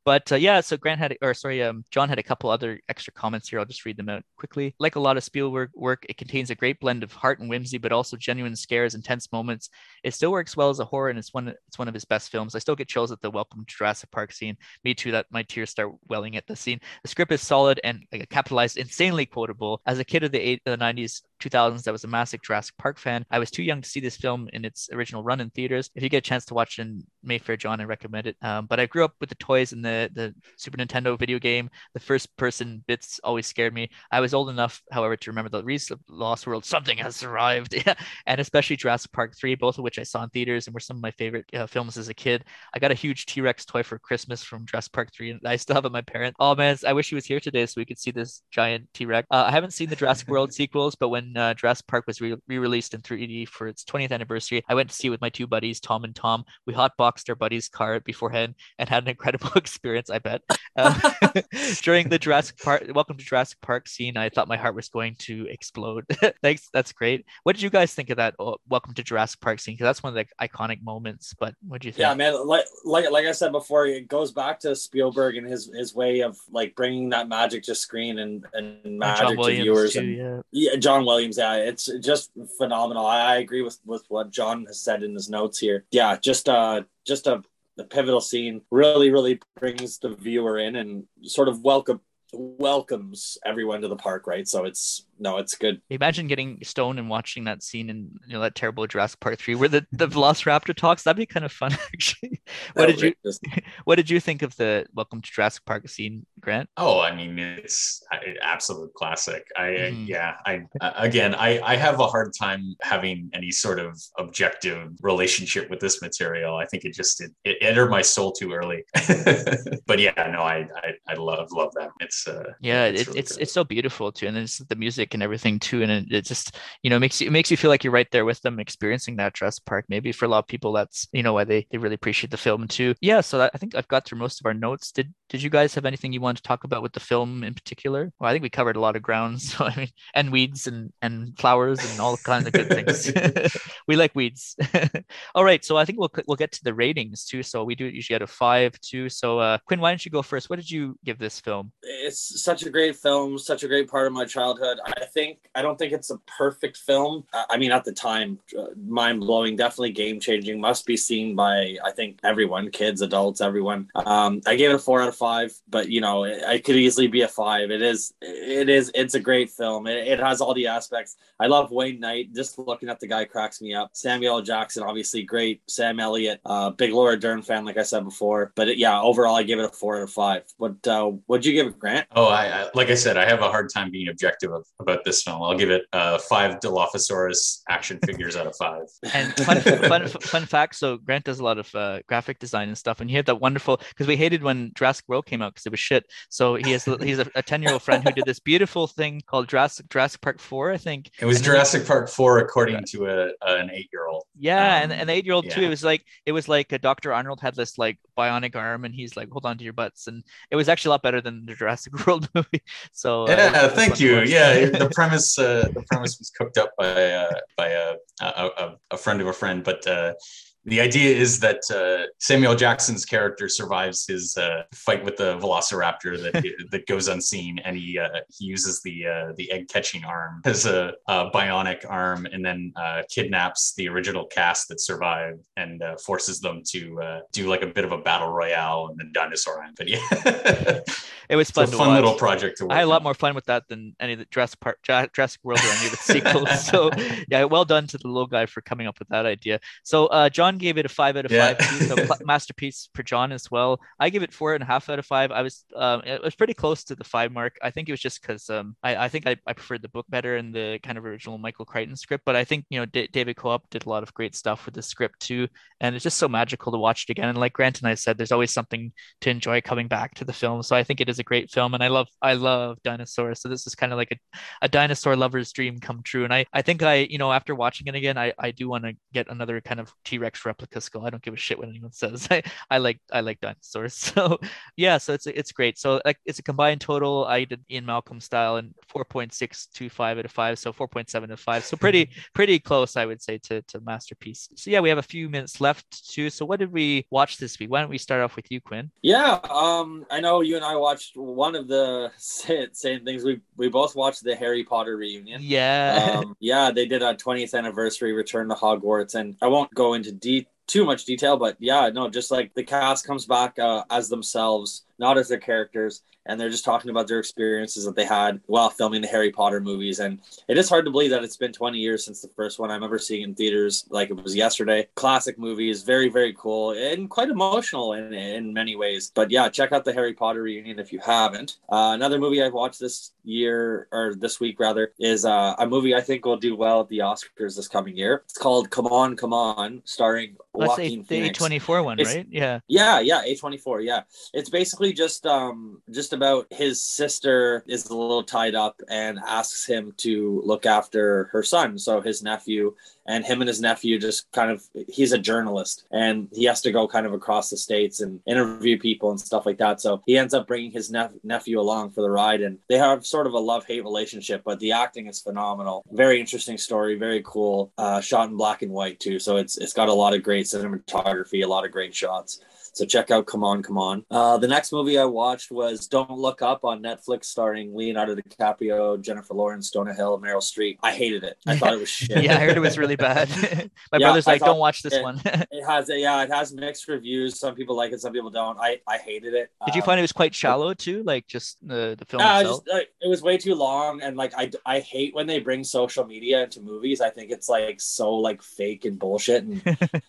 D: but uh, yeah, so Grant had, or sorry, um, John had a couple other extra comments here. I'll just read them out quickly. Like a lot of Spielberg work, it contains a great blend of heart and whimsy, but also genuine scares and tense moments. It still works well as a horror, and it's one, it's one of his best films. I still get chills at the Welcome to Jurassic Park scene. Me too. That my tears start welling at the scene. The script is solid and like, capitalized, insanely quotable. As a kid of the eight, the 90s, 2000s, I was a massive Jurassic Park fan. I was too young to see this film in its original run in theaters. If you get a chance to watch it in Mayfair, John, I recommend it. Um, but I grew up with the toys and the the Super Nintendo video game. The first person bits always scared me. I was old enough, however, to remember the of Lost World. Something has survived, and especially Jurassic Park 3, both of which I saw in theaters and were some of my favorite uh, films as a kid. I got a huge T Rex toy for Christmas from Jurassic Park 3, and I still have it. My parents. Oh man, I wish he was here today so we could see this giant T Rex. Uh, I haven't seen the Jurassic World sequels, but when when uh, Jurassic Park was re released in 3D for its 20th anniversary. I went to see it with my two buddies, Tom and Tom. We hotboxed our buddy's car beforehand and had an incredible experience. I bet. Uh, during the Jurassic Park, Welcome to Jurassic Park scene, I thought my heart was going to explode. Thanks, that's great. What did you guys think of that? Oh, Welcome to Jurassic Park scene because that's one of the iconic moments. But what do you think?
C: Yeah, man. Like like like I said before, it goes back to Spielberg and his his way of like bringing that magic to screen and and magic to viewers. Too, and yeah. yeah, John Williams. Yeah, it's just phenomenal. I, agree with with what John has said in his notes here. Yeah, just uh just a pivotal scene really really brings the viewer in and sort of welcome welcomes everyone to the park right so it's no, it's good.
D: Imagine getting stoned and watching that scene in you know that terrible Jurassic Park three where the, the Velociraptor talks. That'd be kind of fun actually. what did you What did you think of the Welcome to Jurassic Park scene, Grant?
E: Oh, I mean, it's an absolute classic. I mm. yeah, I again, I I have a hard time having any sort of objective relationship with this material. I think it just it, it entered my soul too early. but yeah, no, I I, I love love that. It's uh
D: yeah, it's it, really it's, it's so beautiful too, and it's the music music and everything too and it, it just you know makes you it makes you feel like you're right there with them experiencing that Jurassic Park. Maybe for a lot of people that's you know why they they really appreciate the film too. Yeah so that, I think I've got through most of our notes. Did did you guys have anything you want to talk about with the film in particular? Well I think we covered a lot of ground so I mean and weeds and and flowers and all kinds of good things. We like weeds. All right so I think we'll we'll get to the ratings too. So we do it usually out of five too so uh Quinn why don't you go first? What did you give this film?
C: It's such a great film such a great part of my childhood. I think I don't think it's a perfect film. I mean, at the time, uh, mind blowing, definitely game changing. Must be seen by I think everyone, kids, adults, everyone. Um, I gave it a four out of five, but you know, it, it could easily be a five. It is, it is, it's a great film. It, it has all the aspects. I love Wayne Knight. Just looking at the guy cracks me up. Samuel Jackson, obviously great. Sam Elliott, uh, big Laura Dern fan, like I said before. But it, yeah, overall, I give it a four out of five. What uh, what'd you give it, Grant?
E: Oh, I, I like I said, I have a hard time being objective about this film. I'll give it uh, five Dilophosaurus action figures out of five.
D: And fun, fun, fun fact: so Grant does a lot of uh, graphic design and stuff, and he had that wonderful because we hated when Jurassic World came out because it was shit. So he has he's a ten year old friend who did this beautiful thing called Jurassic Jurassic Park Four, I think.
E: It was and Jurassic then, Park Four, according to a, an eight year old.
D: Yeah, um, and, and the eight year old yeah. too. It was like it was like a Dr. Arnold had this like bionic arm, and he's like, "Hold on to your butts," and it was actually a lot better than the Jurassic World movie. So
E: uh, yeah, thank you. Yeah, the premise uh, the premise was cooked up by uh, by a, a, a friend of a friend, but uh, the idea is that uh, Samuel Jackson's character survives his uh, fight with the Velociraptor that that goes unseen, and he uh, he uses the uh, the egg catching arm as a, a, bionic arm, and then uh, kidnaps the original cast that survived and uh, forces them to do like a bit of a battle royale and the dinosaur end. But yeah,
D: it was fun.
E: Fun
D: watch.
E: little project to.
D: I had a lot more fun with that than any of the Jurassic Park, Jurassic World or any of the sequels. so yeah, well done to the little guy for coming up with that idea. So John gave it a five out of yeah. five. Too, so masterpiece for John as well. I give it four and a half out of five. I was um, it was pretty close to the five mark. I think it was just because um, I, I think I, I preferred the book better and the kind of original Michael Crichton script. But I think you know D- David Koepp did a lot of great stuff with the script too, and it's just so magical to watch it again. And like Grant and I said, there's always something to enjoy coming back to the film. So I think it is a great film, and I love I love dinosaurs. So this is kind of like a, a dinosaur lover's dream come true. And I I think I you know after watching it again, I I do want to get another kind of T Rex replica skull. I don't give a shit what anyone says. I, I like I like dinosaurs. So yeah, so it's it's great. So like it's a combined total. I did Ian Malcolm style and 4.625 out of five, so 4.7 out of five. So pretty pretty close, I would say, to to masterpiece. So yeah, we have a few minutes left too. So what did we watch this week? Why don't we start off with you, Quinn?
C: Yeah, um, I know you and I watched one of the same things. We we both watched the Harry Potter reunion.
D: Yeah,
C: um, yeah, they did a 20th anniversary Return to Hogwarts, and I won't go into deep too much detail, but yeah, no, just like the cast comes back uh, as themselves, not as their characters, and they're just talking about their experiences that they had while filming the Harry Potter movies. And it is hard to believe that it's been 20 years since the first one. I remember seeing in theaters like it was yesterday. Classic movies, very, very cool and quite emotional in, in many ways. But yeah, check out the Harry Potter reunion if you haven't. Uh, another movie I've watched this year or this week rather is uh, a movie I think will do well at the Oscars this coming year. It's called Come On, Come On, starring
D: Let's say the
C: Phoenix.
D: A24 one,
C: It's-
D: right? Yeah.
C: Yeah, yeah, A24, yeah. It's basically just um just about his sister is a little tied up and asks him to look after her son, so his nephew, and him and his nephew just kind of he's a journalist and he has to go kind of across the states and interview people and stuff like that. So he ends up bringing his nep- nephew along for the ride and they have sort of a love-hate relationship, but the acting is phenomenal. Very interesting story, very cool. Uh shot in black and white too. So it's it's got a lot of great cinematography, a lot of great shots. So check out Come On, Come On. Uh, the next movie I watched was Don't Look Up on Netflix, starring Leonardo DiCaprio, Jennifer Lawrence, Jonah Hill, Meryl Streep. I hated it. I thought it was shit.
D: Yeah, I heard it was really bad. My
C: Yeah,
D: brother's like, don't watch this
C: it-
D: one.
C: It has, yeah, it has mixed reviews. Some people like it, some people don't. I, I hated it.
D: Did you
C: Um,
D: find it was quite shallow too? Like just the the film
C: yeah,
D: itself?
C: just like, it was way too long, and like I, I hate when they bring social media into movies. I think it's like so like fake and bullshit, and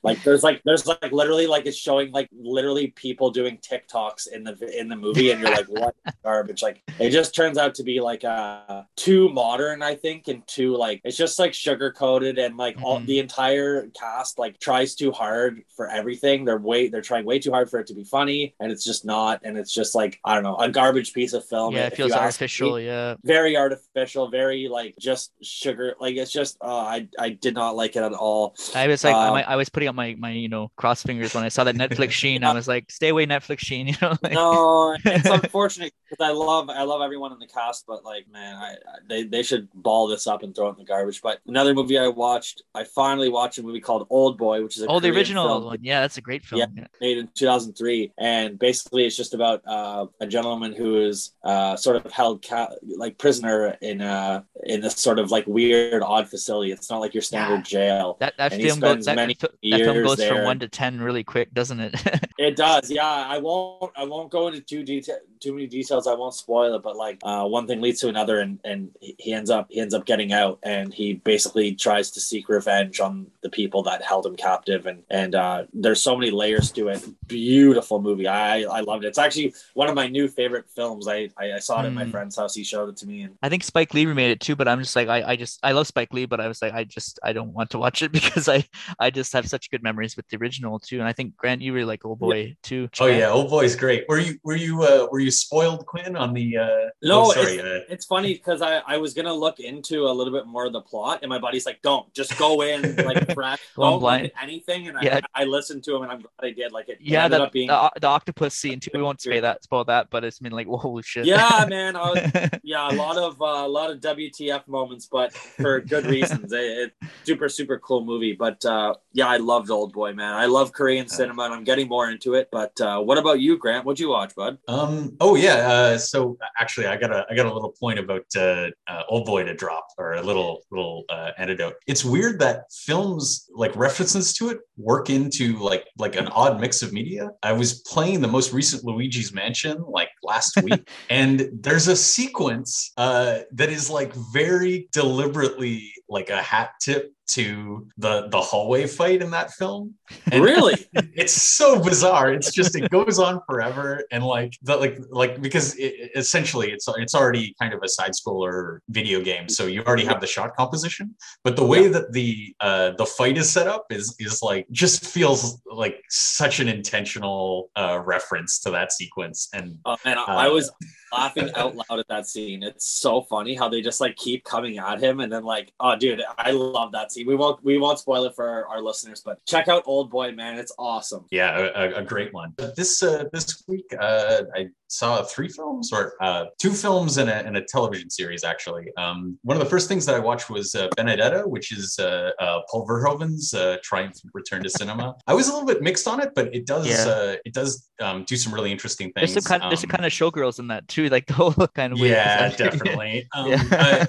C: like there's like there's like literally like it's showing like literally people doing TikToks in the in the movie, and you're like, what garbage? Like it just turns out to be like uh too modern, I think, and too like it's just like sugar coated, and like all
D: Mhm.
C: the entire cast like tries too hard for everything. They're way they're trying way too hard for it to be funny, and it's just not, and it's just like I don't know a garbage piece of film.
D: yeah, it feels artificial.
C: me
D: Yeah.
C: very artificial, very like just sugar. Like it's just, uh, I I did not like it at all.
D: I was like, I,
C: Um,
D: I was putting up my my you know cross fingers when I saw that Netflix Sheen. I was like, stay away, Netflix Sheen. You know, like,
C: No, it's unfortunate because I love I love everyone in the cast, but like man, I, I they they should ball this up and throw it in the garbage. But another movie I watched, I finally watched a movie called Old Boy, which is a
D: oh, the original
C: film
D: one. Yeah, that's a great film. Yeah.
C: made in 2003 and basically it's just about uh, a gentleman who is uh, sort of held ca- like prisoner in a in this sort of like weird odd facility it's not like your standard jail
D: That that
C: And
D: film goes that, that film goes from one to ten really quick, doesn't it?
C: It does, yeah. I won't. I won't go into too detail, too many details. I won't spoil it, but like uh, one thing leads to another, and and he ends up he ends up getting out, and he basically tries to seek revenge on the people that held him captive, and and uh, there's so many layers to it. Beautiful movie. I I loved it. It's actually one of my new favorite films. I I, I saw it at my
D: Mm.
C: friend's house. He showed it to me, and
D: I think Spike Lee remade it too, but I'm just like I, I just I love Spike Lee, but I was like I just I don't want to watch it because I I just have such good memories with the original too, and I think Grant you really like Old Boy too.
E: Oh yeah, old boy's great. Were you were you uh, were you spoiled, Quinn, on the? Uh...
C: No,
E: oh, sorry. Uh,
C: it's funny because I, I was gonna look into a little bit more of the plot, and my buddy's like, "Don't just go in like fresh,
D: Go in
C: don't
D: blind.
C: look anything." And
D: Yeah.
C: I, I listened to him, and I'm glad I did. Like it, it
D: Yeah,
C: ended
D: the,
C: up being
D: the, the octopus scene too. We won't say that spoil that, but it's been like holy shit.
C: yeah, man. I was, yeah, a lot of uh, a lot of WTF moments, but for good reasons. it, it super super cool movie, but uh, yeah, I loved Old Boy, man. I love Korean cinema, and I'm getting more into it. But uh, what about you, Grant? What'd you watch, bud?
E: Um. Oh yeah. Uh, so actually, I got a I got a little point about uh, Old Boy to drop, or a little little uh, antidote. It's weird that films like references to it work into like like an odd mix of media. I was playing the most recent Luigi's Mansion like last week, and there's a sequence uh, that is like very deliberately like a hat tip to the the hallway fight in that film. And-
C: really?
E: it's so bizarre. It's just it goes on forever, and like the like like because it, essentially it's it's already kind of a side scroller video game, so you already have the shot composition. But the way that the uh, the fight is set up is is like just feels like such an intentional uh, reference to that sequence. And
C: Oh man, I,
E: Uh,
C: I was laughing out loud at that scene. It's so funny how they just like keep coming at him, and then like, oh dude, I love that scene. We won't we won't spoil it for our, our listeners, but check out Old Boy, man. It's awesome.
E: yeah, a, a- a great one. This uh, this week, uh, I saw three films or uh, two films and a, and a television series. Actually, um, one of the first things that I watched was uh, Benedetta, which is uh, uh, Paul Verhoeven's uh, triumphant return to cinema. I was a little bit mixed on it, but it does
D: Yeah.
E: uh, it does um, do some really interesting things.
D: There's some kind there's some
E: Um,
D: kind of showgirls in that too, like the whole kind of way
E: yeah, definitely. Um,
D: yeah.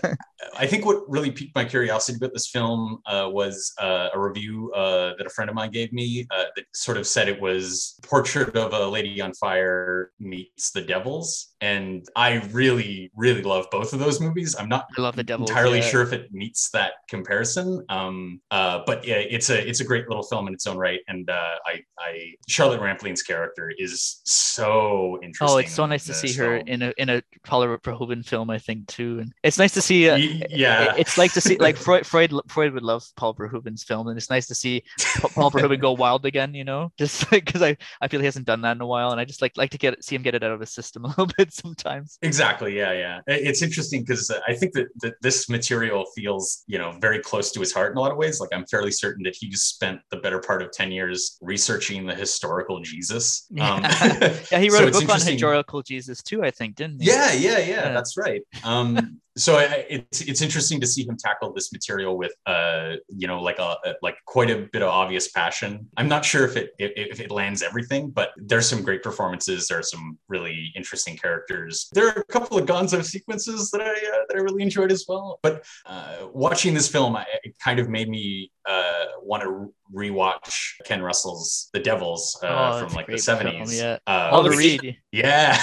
E: I, think what really piqued my curiosity about this film uh, was uh, a review uh, that a friend of mine gave me uh, that sort of said it was Portrait of a Lady on Fire meets The Devils. and I really, really love both of those movies. I'm not
D: I love the devil.
E: entirely
D: yeah.
E: sure if it meets that comparison. Um, uh, but yeah, it's a it's a great little film in its own right, and uh, I I Charlotte Rampling's character is so interesting.
D: Oh, it's so nice to see her in a in a Paula Verhoeven film, I think too. And it's nice to see. Uh,
E: yeah.
D: it's like to see like Freud. Freud Freud would love Paul Verhoeven's film, and it's nice to see Paul Verhoeven go wild again. You know, just like because I I feel he hasn't done that in a while, and I just like like to get see him get it out of his system a little bit sometimes.
E: Exactly. Yeah, yeah. It's interesting because I think that, that this material feels, you know, very close to his heart in a lot of ways. Like I'm fairly certain that he spent the better part of ten years researching the historical Jesus. Um,
D: Yeah, he
E: so
D: wrote a book on historical Jesus too, I think, didn't he?
E: Yeah, yeah, yeah,
D: Yeah.
E: That's right. Um, so it's it's interesting to see him tackle this material with, uh, you know, like a, like quite a bit of obvious passion. I'm not sure if it if it lands everything, but there's some great performances. There are some really interesting characters. There are a couple of Gonzo sequences that I uh, that I really enjoyed as well. But uh, watching this film, I, it kind of made me uh, want to rewatch Ken Russell's The Devils uh,
D: Oh,
E: from like the 70s.
D: yeah.
E: Uh,
D: Oliver
C: which-
D: Reed.
E: yeah.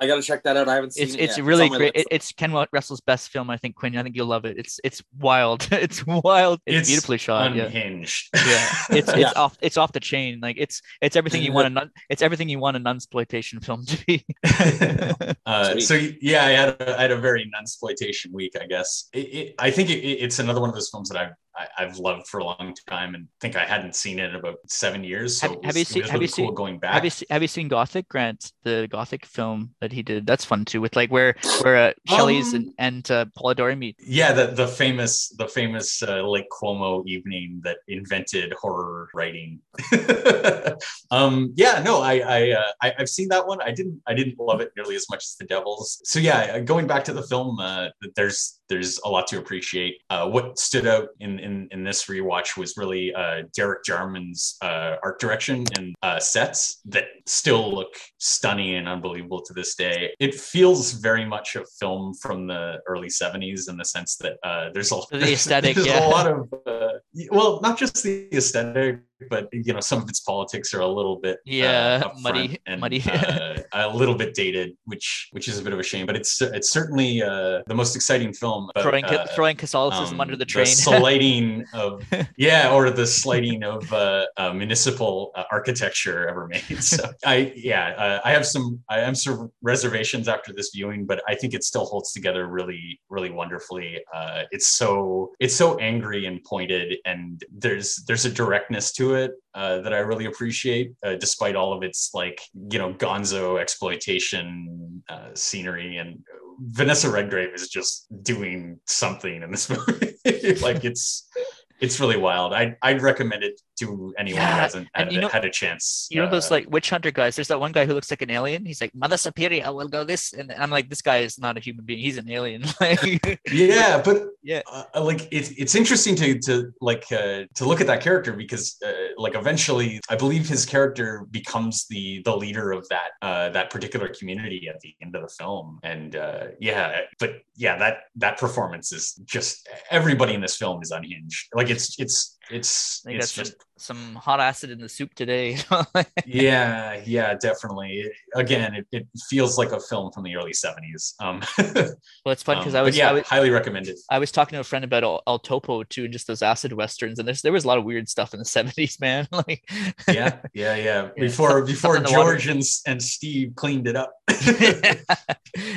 C: I gotta check that out. I haven't seen
D: It's
C: it.
D: it's
C: yet.
D: really
C: on my
D: great. It, it's Ken Russell's best film, I think. Quinn, I think you'll love it. It's it's wild. it's wild. It's,
E: It's
D: beautifully shot.
E: Unhinged.
D: yeah it's it's
C: Yeah.
D: off it's off the chain like it's it's everything you want a non, it's everything you want a non-exploitation film to be
E: uh, so yeah, I had a, I had a very non-exploitation week, I guess. It, it, I think it, it's another one of those films that I've I, I've loved for a long time, and think I hadn't seen it in about seven years. So
D: Have-
E: it
D: have you seen- have
E: really
D: you
E: cool
D: seen-
E: going back?
D: have you have you seen gothic grant the gothic film that he did that's fun too with like where where uh, shelley's and,
E: Um,
D: and uh, polidori meet
E: yeah, the the famous the famous uh, Lake Como evening that invented horror writing. um, yeah, no, I I, uh, I I've seen that one. I didn't I didn't love it nearly as much as the Devils. So yeah, going back to the film, uh, there's there's a lot to appreciate. Uh, what stood out in in in this rewatch was really uh, Derek Jarman's uh, art direction and uh, sets that still look stunning and unbelievable to this day. It feels very much a film from the early 70s in the sense that uh, there's a
D: The aesthetic,
E: there's
D: yeah.
E: a lot of uh, well, not just the aesthetic, but you know some of its politics are a little bit
D: Yeah,
E: uh,
D: muddy-
E: and
D: muddy.
E: uh, a little bit dated, which which is a bit of a shame. But it's it's certainly uh, the most exciting film. about,
D: throwing
E: uh,
D: throwing catholicism
E: um,
D: under the train
E: sliding of yeah, or the sliding of uh, uh, municipal uh, architecture ever made. So I yeah, uh, I have some I have some reservations after this viewing, but I think it still holds together really really wonderfully. Uh, it's so it's so angry and pointed, and there's there's a directness to it uh, that I really appreciate, uh, despite all of its like you know Gonzo exploitation uh, scenery and Vanessa Redgrave is just doing something in this movie. like it's it's really wild. I I'd recommend it to anyone who hasn't had,
D: you know-
E: had a chance.
D: you know those
E: Uh,
D: like witch hunter guys there's that one guy who looks like an alien he's like mother superior I will go this and i'm like this guy is not a human being he's an alien
E: yeah, but
D: Yeah.
E: uh, like it's it's interesting to to like uh, to look at that character because uh, like eventually I believe his character becomes the the leader of that uh, that particular community at the end of the film, and uh, yeah, but yeah, that that performance is just everybody in this film is unhinged. Like it's it's it's
D: I think
E: it's
D: that's
E: just
D: some, hot acid in the soup today
E: yeah yeah definitely again it, it feels like a film from the early 70s um
D: well it's fun because
E: um,
D: i was
E: yeah
D: I was
E: highly recommended
D: I was talking to a friend about El, El Topo too, and just those acid westerns, and there's there was a lot of weird stuff in the '70s, man. like,
E: yeah yeah yeah before before
D: something in the water.
E: george and, and steve cleaned it up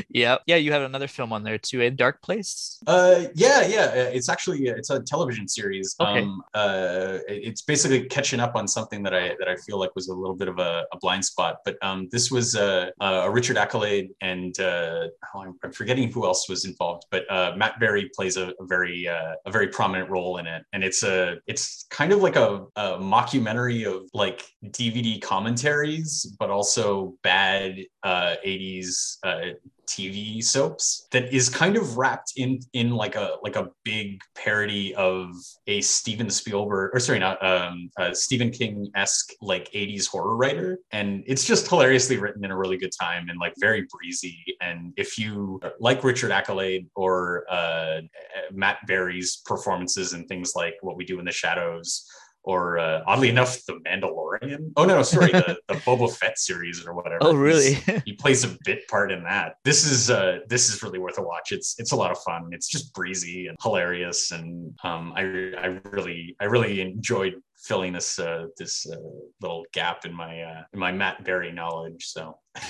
D: yeah, yeah. You have another film on there too, a Dark Place.
E: Uh, yeah, yeah. It's actually it's a television series.
D: Okay.
E: Um, uh, it's basically catching up on something that I that I feel like was a little bit of a, a blind spot. But um, this was uh, a Richard Ayoade, and uh, oh, I'm, forgetting who else was involved. But uh, Matt Berry plays a, a very uh, a very prominent role in it, and it's a it's kind of like a, a mockumentary of like DVD commentaries, but also bad uh, 80s uh, TV soaps that is kind of wrapped in in like a like a big parody of a Steven Spielberg or sorry not um Stephen King esque like 80s horror writer. And it's just hilariously written in a really good time and like very breezy. And if you like Richard Ayoade or uh, Matt Berry's performances and things like What We Do in the Shadows or uh, oddly enough, the Mandalorian. Oh no, sorry, the, the Boba Fett series or whatever.
D: Oh, really?
E: he plays a bit part in that. This is uh, this is really worth a watch. It's it's a lot of fun. It's just breezy and hilarious, and um, I I really I really enjoyed filling this uh, this uh, little gap in my uh, in my Matt Berry knowledge. So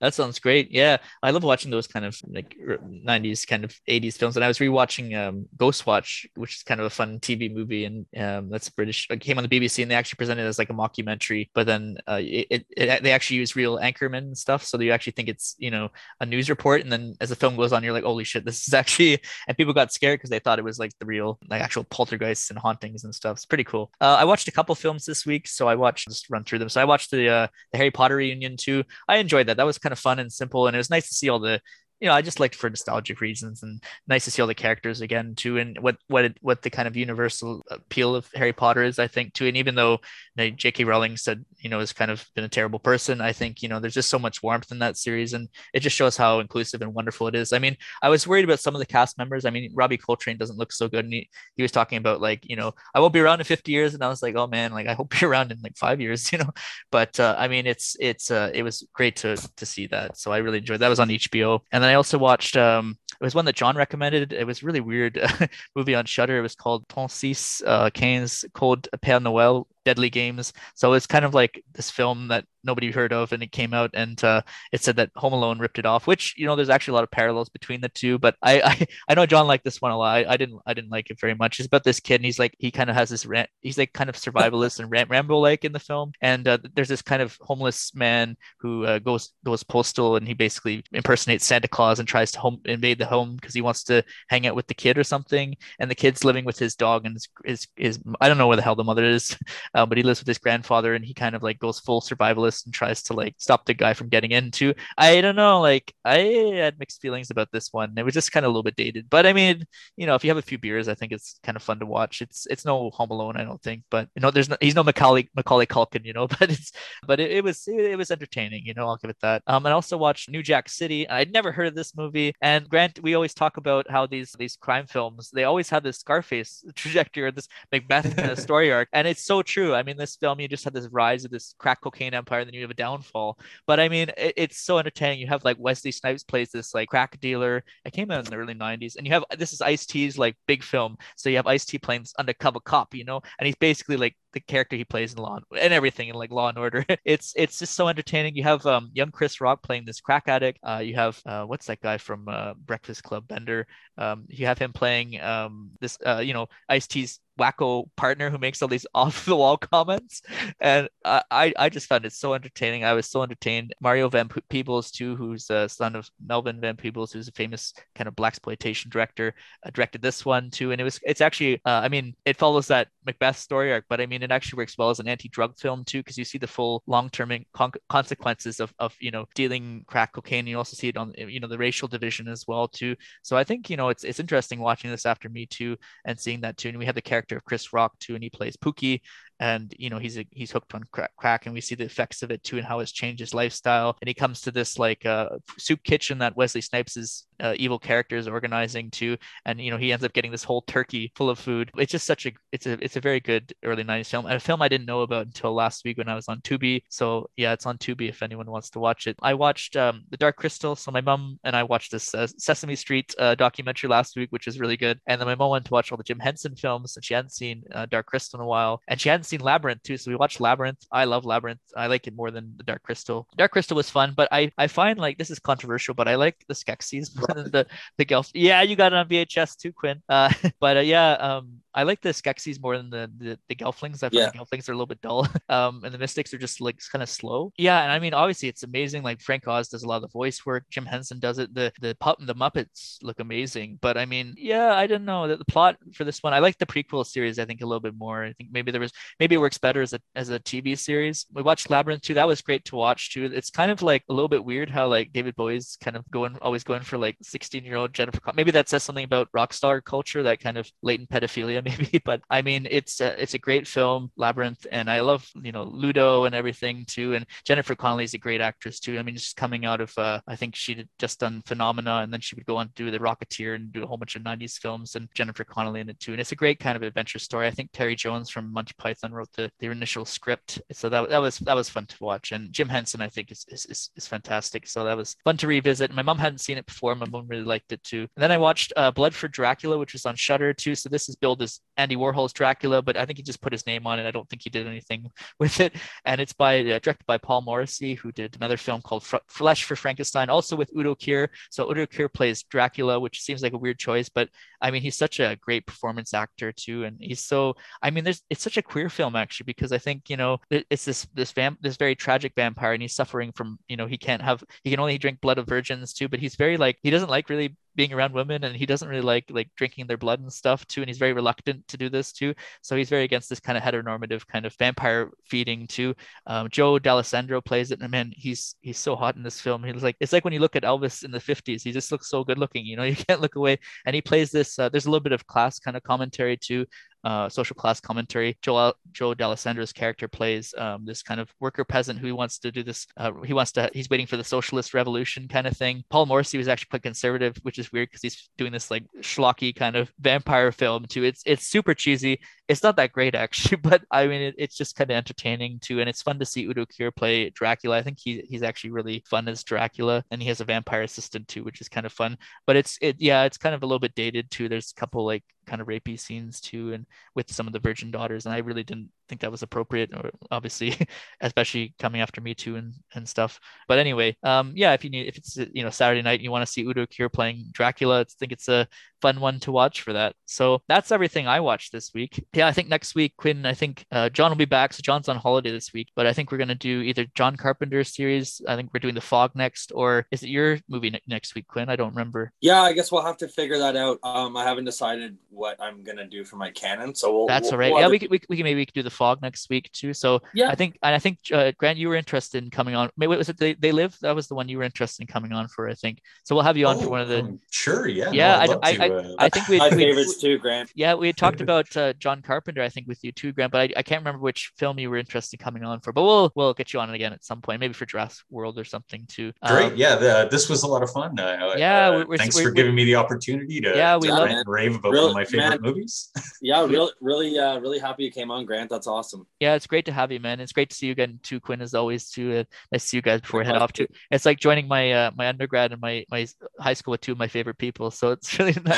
D: that sounds great. Yeah, I love watching those kind of like 90s kind of 80s films. And I was rewatching um, Ghostwatch, which is kind of a fun TV movie, and um, that's British. It came on the BBC, and they actually presented it as like a mockumentary. But then uh, it, it, they actually use real anchormen and stuff, so you actually think it's you know a news report. And then as the film goes on, you're like, holy shit, this is actually. And people got scared because they thought it was like the real like actual poltergeists and hauntings and stuff. It's pretty cool. Uh, I watched a couple films this week, so I watched just run through them. So I watched the uh, the Harry Potter reunion too. I enjoyed that. That was kind of fun and simple, and it was nice to see all the you know, I just liked for nostalgic reasons and nice to see all the characters again too, and what what it, what the kind of universal appeal of Harry Potter is, I think too. And even though you know, J.K. Rowling said you know has kind of been a terrible person, I think you know there's just so much warmth in that series, and it just shows how inclusive and wonderful it is. I mean, I was worried about some of the cast members. I mean, Robbie Coltrane doesn't look so good, and he, he was talking about like you know I won't be around in 50 years, and I was like, oh man, like I hope you're around in like five years, you know. But uh, I mean, it's it's uh, it was great to to see that, so I really enjoyed that. was on HBO, and then I also watched um, it was one that John recommended. It was really weird movie on Shudder. It was called Francis uh, Cain's Code Père Noël Deadly Games. So it's kind of like this film that nobody heard of, and it came out, and uh, it said that Home Alone ripped it off. Which you know, there's actually a lot of parallels between the two. But I I, I know John liked this one a lot. I, I, didn't I didn't like it very much. It's about this kid, and he's like he kind of has this rant. He's like kind of survivalist and Ram- Rambo like in the film. And uh, there's this kind of homeless man who uh, goes goes postal, and he basically impersonates Santa Claus and tries to home invade the home because he wants to hang out with the kid or something. And the kid's living with his dog and his his, his I don't know where the hell the mother is, uh, but he lives with his grandfather, and he kind of like goes full survivalist and tries to like stop the guy from getting into. I don't know, like I had mixed feelings about this one. It was just kind of a little bit dated, but I mean, you know, if you have a few beers, I think it's kind of fun to watch. It's it's no Home Alone, I don't think, but you know, there's no he's no Macaulay Macaulay Culkin, you know, but it's but it, it was it, it, was entertaining, you know. I'll give it that. Um, and I also watched New Jack City. I'd never heard of this movie, and Grant, we always talk about how these these crime films they always have this Scarface trajectory or this Macbeth kind of story arc, and it's so true. I mean, this film you just had this rise of this crack cocaine empire, and then you have a downfall. But I mean, it, it's so entertaining. You have like Wesley Snipes plays this like crack dealer. It came out in the early '90s, and you have this is Ice T's like big film. So you have Ice T playing this undercover cop, you know, and he's basically like the character he plays in Law and everything in like Law and Order. It's it's just so entertaining. You have um, young Chris Rock playing this crack addict. Uh, you have uh, what's that guy from uh, Breakfast Club, Bender. Um, you have him playing um, this, uh, you know, Ice T's wacko partner who makes all these off the wall comments, and I I just found it so entertaining. I was so entertained. Mario Van Peebles too, who's the son of Melvin Van Peebles, who's a famous kind of black exploitation director, uh, directed this one too, and it was it's actually uh, I mean it follows that Macbeth story arc, but I mean it actually works well as an anti-drug film too because you see the full long-term con- consequences of of you know dealing crack cocaine. You also see it on you know the racial division as well too. So I think you know it's it's interesting watching this after Me Too and seeing that too. And we have the character of Chris Rock too, and he plays Pookie, and you know he's a, he's hooked on crack, crack and we see the effects of it too and how it's changed his lifestyle. And he comes to this like uh, soup kitchen that wesley snipes is uh, evil characters organizing too and you know he ends up getting this whole turkey full of food. It's just such a it's a it's a very good early 90s film and a film i didn't know about until last week when i was on tubi. So yeah it's on tubi if anyone wants to watch it. I watched um, the dark crystal so my mom and i watched this uh, sesame street uh, documentary last week which is really good. And then my mom went to watch all the jim henson films and she hadn't seen uh, dark crystal in a while. And she hadn't seen Labyrinth too. So we watched Labyrinth. I love Labyrinth. I like it more than the Dark Crystal. Dark Crystal was fun, but I I find like this is controversial, but I like the Skeksis than the the Gelf. Yeah, you got it on VHS too, Quinn. Uh, but uh, yeah, um, I like the Skeksis more than the the, the Gelflings. I find yeah. the Gelflings are a little bit dull. um, and the Mystics are just like kind of slow. Yeah, and I mean obviously it's amazing. Like Frank Oz does a lot of the voice work. Jim Henson does it. The the pup the Muppets look amazing. But I mean, yeah, I don't know that the plot for this one. I like the prequel series. I think a little bit more. I think maybe there was maybe it works better as a as a TV series. We watched Labyrinth too. That was great to watch too. It's kind of like a little bit weird how like David Bowie's kind of going always going for like 16 year old Jennifer. Maybe that says something about rock star culture, that kind of latent pedophilia maybe. But I mean, it's a, it's a great film, Labyrinth, and I love you know Ludo and everything too. And Jennifer Connelly is a great actress too. I mean, just coming out of uh, I think she'd just done Phenomena, and then she would go on to do The Rocketeer and do a whole bunch of '90s films, and Jennifer Connelly in it too. And it's a great kind of adventure story. I think Terry Jones from Monty Python wrote the, the initial script, so that that was that was fun to watch. And Jim Henson, I think, is is, is, is fantastic. So that was fun to revisit. My mom hadn't seen it before. My mom really liked it too. And then I watched uh, Blood for Dracula, which was on Shudder too. So this is billed as Andy Warhol's Dracula, but I think he just put his name on it. I don't think he did anything with it. And it's by uh, directed by Paul Morrissey, who did another film called Flesh for Frankenstein, also with Udo Kier. So Udo Kier plays Dracula, which seems like a weird choice, but I mean he's such a great performance actor too, and he's so. I mean, there's it's such a queer film actually because I think you know it's this this vamp this very tragic vampire, and he's suffering from you know he can't have he can only drink blood of virgins too, but he's very like he doesn't like really being around women and he doesn't really like like drinking their blood and stuff too and he's very reluctant to do this too. So he's very against this kind of heteronormative kind of vampire feeding too. Um, joe Dallesandro plays it and man he's he's so hot in this film. He's like it's like when you look at elvis in the 50s he just looks so good looking you know you can't look away. And he plays this uh, there's a little bit of class kind of commentary too uh, social class commentary. Joe Joe Dallesandro's character plays um, this kind of worker peasant who wants to do this. Uh, he wants to. He's waiting for the socialist revolution kind of thing. Paul Morrissey was actually quite conservative, which is weird because he's doing this like schlocky kind of vampire film too. It's it's super cheesy. It's not that great actually, but I mean it, it's just kind of entertaining too, and it's fun to see Udo Kier play Dracula. I think he he's actually really fun as Dracula, and he has a vampire assistant too, which is kind of fun. But it's it yeah, it's kind of a little bit dated too. There's a couple like kind of rapey scenes too, and with some of the virgin daughters. And I really didn't think that was appropriate, or obviously, especially coming after Me Too and, and stuff. But anyway, um, yeah, if you need, if it's you know Saturday night and you want to see Udo Kier playing Dracula, I think it's a fun one to watch for that. So that's everything I watched this week. Yeah, I think next week, Quinn, I think uh, John will be back. So John's on holiday this week, but I think we're gonna do either John Carpenter's series. I think we're doing The Fog next, or is it your movie ne- next week, Quinn? I don't remember.
C: Yeah, I guess we'll have to figure that out. Um, I haven't decided what I'm gonna do for my canon, so we'll.
D: That's
C: we'll,
D: all right.
C: we'll
D: yeah,
C: have
D: we
C: to-
D: can, we, can- we can maybe we can do The Fog next week too. So
C: Yeah.
D: I think and I think uh, Grant, you were interested in coming on. Maybe was it they, they live? That was the one you were interested in coming on for. I think. So we'll have you on for one of the.
E: um, sure, yeah.
D: Yeah,
E: no, I'd
D: I-
E: love
D: I-
E: to, uh,
D: I think we
C: my
D: we
C: favorites too, Grant.
D: yeah we had talked about uh, John Carpenter I think with you too, Grant. But I, I can't remember which film you were interested in coming on for. But we'll we'll get you on again at some point, maybe for Jurassic World or something too.
E: Great.
D: Um,
E: yeah, the, this was a lot of fun. Uh,
D: Yeah,
E: uh,
D: we're- we're-
E: thanks
D: we're-
E: for giving me the opportunity to,
D: Yeah, we
E: to
C: love
E: rant and rave about
C: Really,
E: one of my favorite
C: man.
E: movies.
C: Yeah, really, really, uh, really happy you came on, Grant. That's awesome.
D: Yeah, it's great to have you, man. It's great to see you again too, Quinn, as always. Too uh, nice to see you guys before I head off. Too. It's like joining my uh, my undergrad and my my high school with two of my favorite people. So it's really nice.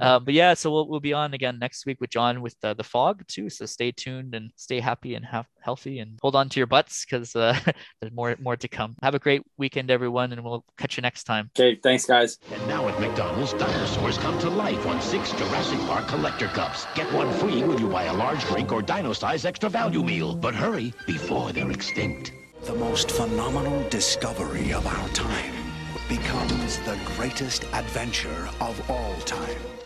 D: Um, but yeah, so we'll we'll be on again next week with John with uh, the fog too. So stay tuned and stay happy and have healthy and hold on to your butts because uh, there's more more to come. Have a great weekend, everyone, and we'll catch you next time.
C: Okay, thanks, guys.
F: And now at McDonald's, dinosaurs come to life on six Jurassic Park collector cups. Get one free when you buy a large drink or dino size extra value meal. But hurry before they're extinct.
G: The most phenomenal discovery of our time becomes the greatest adventure of all time.